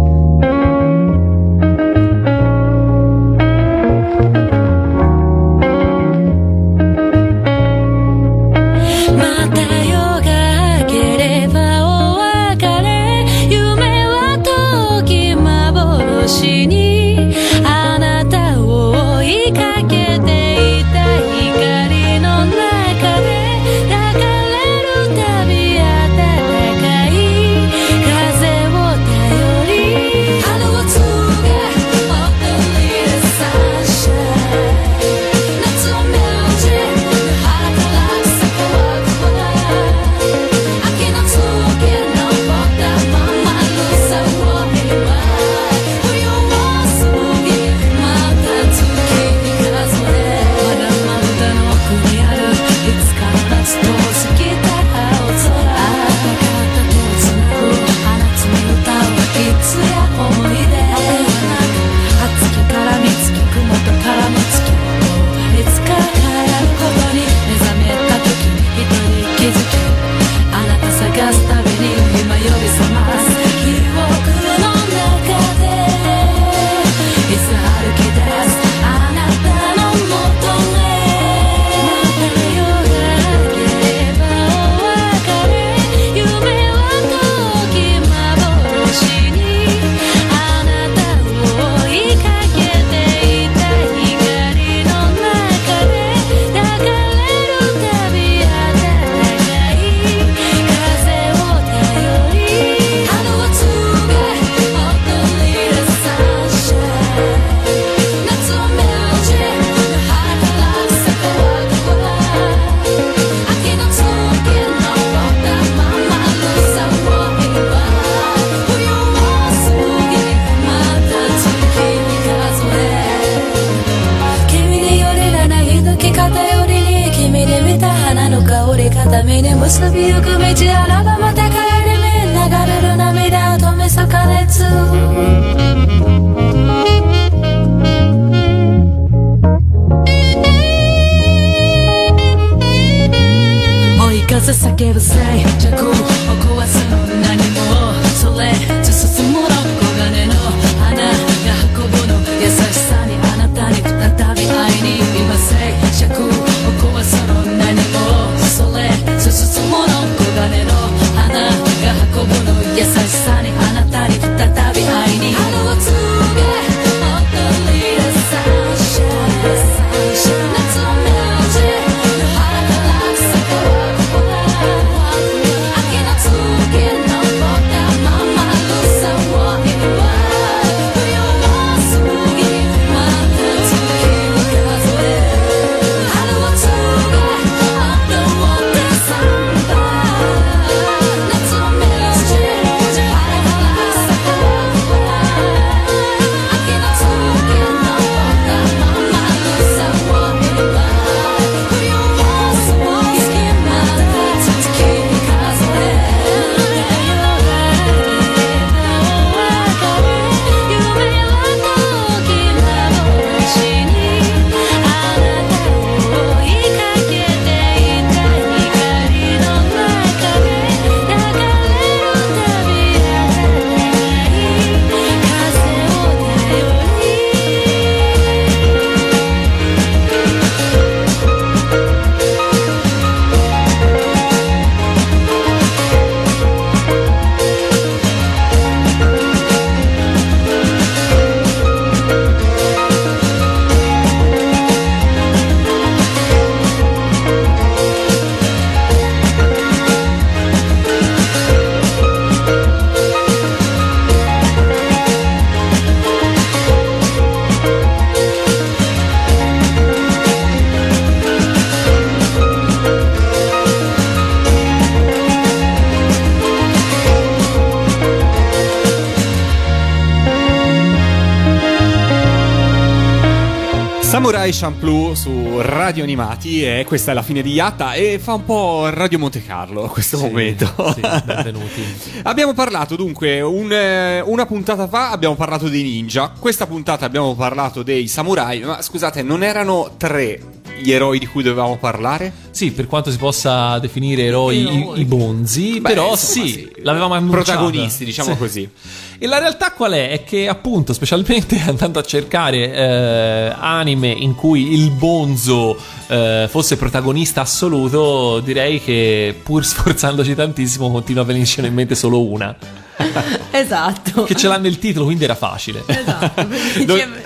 Champloo su Radio Animati e questa è la fine di Yatta e fa un po' Radio Monte Carlo a questo momento. Sì, benvenuti. abbiamo parlato dunque un, eh, una puntata fa abbiamo parlato dei ninja, questa puntata abbiamo parlato dei samurai, ma scusate, non erano tre gli eroi di cui dovevamo parlare? Sì, per quanto si possa definire eroi i, i bonzi, Beh, però insomma, sì, sì. l'avevamo annunciata. Protagonisti, diciamo Sì. così. E la realtà qual è? È che appunto, specialmente andando a cercare eh, anime in cui il bonzo eh, fosse protagonista assoluto, direi che pur sforzandoci tantissimo continua a venircene in mente solo una. Esatto. Che ce l'ha nel titolo, quindi era facile. Esatto, Dove-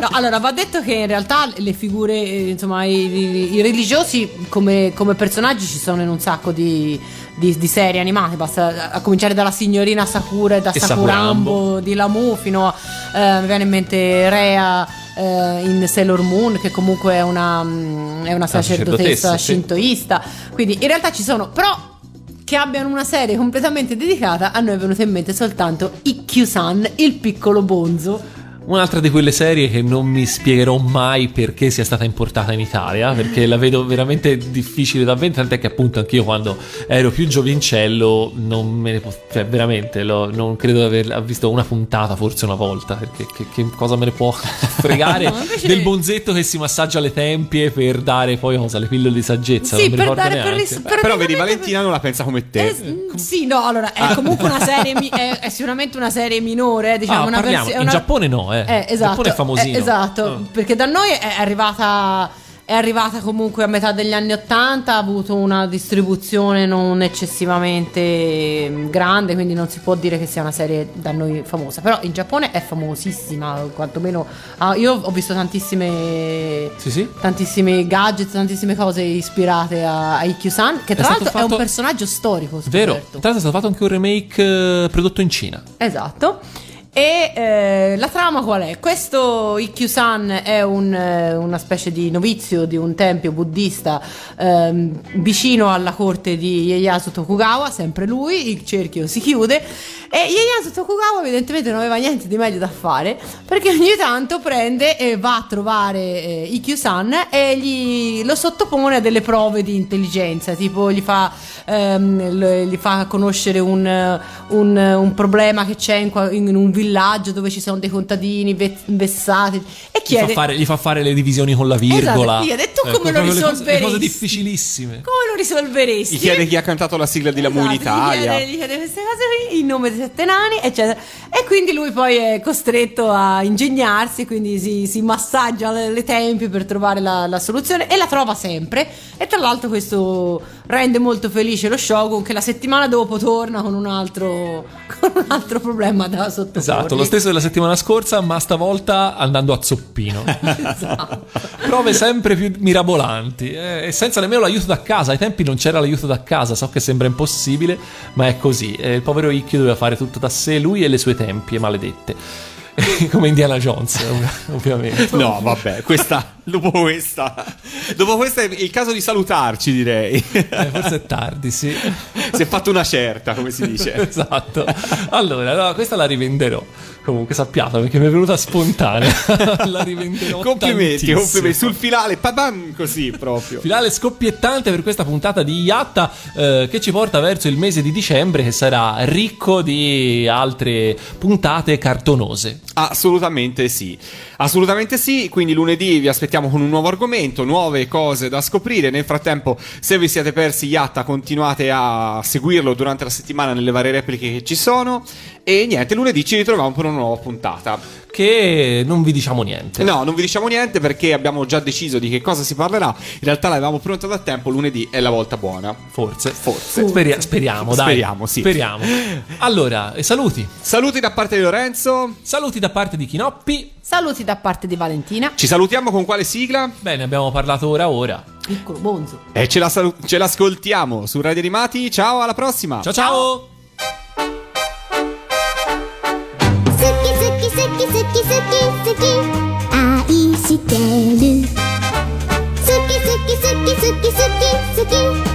No, allora va detto che in realtà le figure, eh, insomma, i, i- i religiosi come, come personaggi ci sono in un sacco di, di- di serie animate, basta a cominciare dalla signorina Sakura da E Sakurambo, Sakurambo. di Lamu fino a, eh, mi viene in mente Rea eh, in Sailor Moon che comunque è una, mm, è una sacerdotessa sacerdotessa, sì. shintoista, quindi in realtà ci sono, però che abbiano una serie completamente dedicata, a noi è venuto in mente soltanto Ikkyu-san, il piccolo bonzo. Un'altra di quelle serie che non mi spiegherò mai perché sia stata importata in Italia, perché la vedo veramente difficile da vendere, tant'è che appunto anch'io quando ero più giovincello non me ne po- cioè veramente l'ho- non credo di aver visto una puntata, forse una volta, perché che, che cosa me ne può fregare No, del bonzetto che si massaggia le tempie per dare poi cosa, le pillole di saggezza, Sì, non mi per ricordo dare- per ris- Beh, però vedi, Valentina non la pensa come te. Eh, sì, no, allora è comunque una serie, mi- è, è sicuramente una serie minore, diciamo Ah, una parliamo, in una- Giappone no, eh. Eh, Il esatto, Giappone è famosino. eh, esatto, Ah. perché da noi è arrivata è arrivata comunque a metà degli anni 80, ha avuto una distribuzione non eccessivamente mm, grande, quindi non si può dire che sia una serie da noi famosa, però in Giappone è famosissima, quantomeno ah, io ho visto tantissime Sì, sì. tantissimi gadget, tantissime cose ispirate a, a Ikkyu-san, che tra È l'altro è un fatto- personaggio storico, Vero, tra scoperto. l'altro è stato fatto anche un remake eh, prodotto in Cina. Esatto. E eh, la trama qual è? Questo Ikkyu-san è un, eh, una specie di novizio di un tempio buddista ehm, vicino alla corte di Ieyasu Tokugawa, sempre lui, il cerchio si chiude E Yayasu Tokugawa evidentemente non aveva niente di meglio da fare perché ogni tanto prende e va a trovare eh, Ikkyu-san e gli, lo sottopone a delle prove di intelligenza, tipo gli fa, ehm, gli fa conoscere un, eh, un- un problema che c'è in, in un villaggio dove ci sono dei contadini ve- vessati e Gli fa, chiede fare, gli fa fare le divisioni con la virgola. Esatto, gli chiede, tu come lo le cose- Le cose, risolveresti? difficilissime. come lo risolveresti? Gli chiede chi ha cantato la sigla di La Moon Esatto, Italia. Gli chiede, gli chiede queste cose qui, il nome dei sette nani, eccetera. E quindi lui poi è costretto a ingegnarsi, quindi si, si massaggia le, le tempie per trovare la, la soluzione e la trova sempre. E tra l'altro questo rende molto felice lo Shogun che la settimana dopo torna con un altro, con un altro problema da sottoporgli. Esatto, lo stesso della settimana scorsa, ma stavolta andando a zoppino. Esatto. Prove sempre più mirabolanti eh, e senza nemmeno l'aiuto da casa. Ai tempi non c'era l'aiuto da casa, so che sembra impossibile, ma è così. Eh, il povero Ikkyu doveva fare tutto da sé, lui e le sue tempie maledette. Come Indiana Jones, ov- ovviamente. No, vabbè, questa, dopo questa, dopo questa è il caso di salutarci, direi. Eh, forse è tardi, sì. si è fatto una certa, come si dice. esatto. Allora, no, questa la rivenderò. Comunque sappiate perché mi è venuta spontanea. la rivenderò. Complimenti, complimenti. Sul finale, padam, così proprio. Finale scoppiettante per questa puntata di Yatta eh, che ci porta verso il mese di dicembre che sarà ricco di altre puntate cartonose. Assolutamente sì, assolutamente sì, quindi lunedì vi aspettiamo con un nuovo argomento, nuove cose da scoprire, nel frattempo se vi siete persi Yatta continuate a seguirlo durante la settimana nelle varie repliche che ci sono e niente, lunedì ci ritroviamo per una nuova puntata. Che non vi diciamo niente. No, non vi diciamo niente perché abbiamo già deciso di che cosa si parlerà, in realtà l'avevamo pronta da tempo, lunedì è la volta buona. Forse. Forse. Speria- speriamo, dai. Speriamo, sì. Speriamo. Allora, e saluti. Saluti da parte di Lorenzo, Saluti da parte di Chinoppi. Saluti da parte di Valentina, ci salutiamo con quale sigla? Bene, abbiamo parlato ora ora. piccolo bonzo. E ce, la salu- ce l'ascoltiamo su Radio Animati, ciao, alla prossima! Ciao ciao. 好好き好き。愛してる。好き好き好き好き好き好き。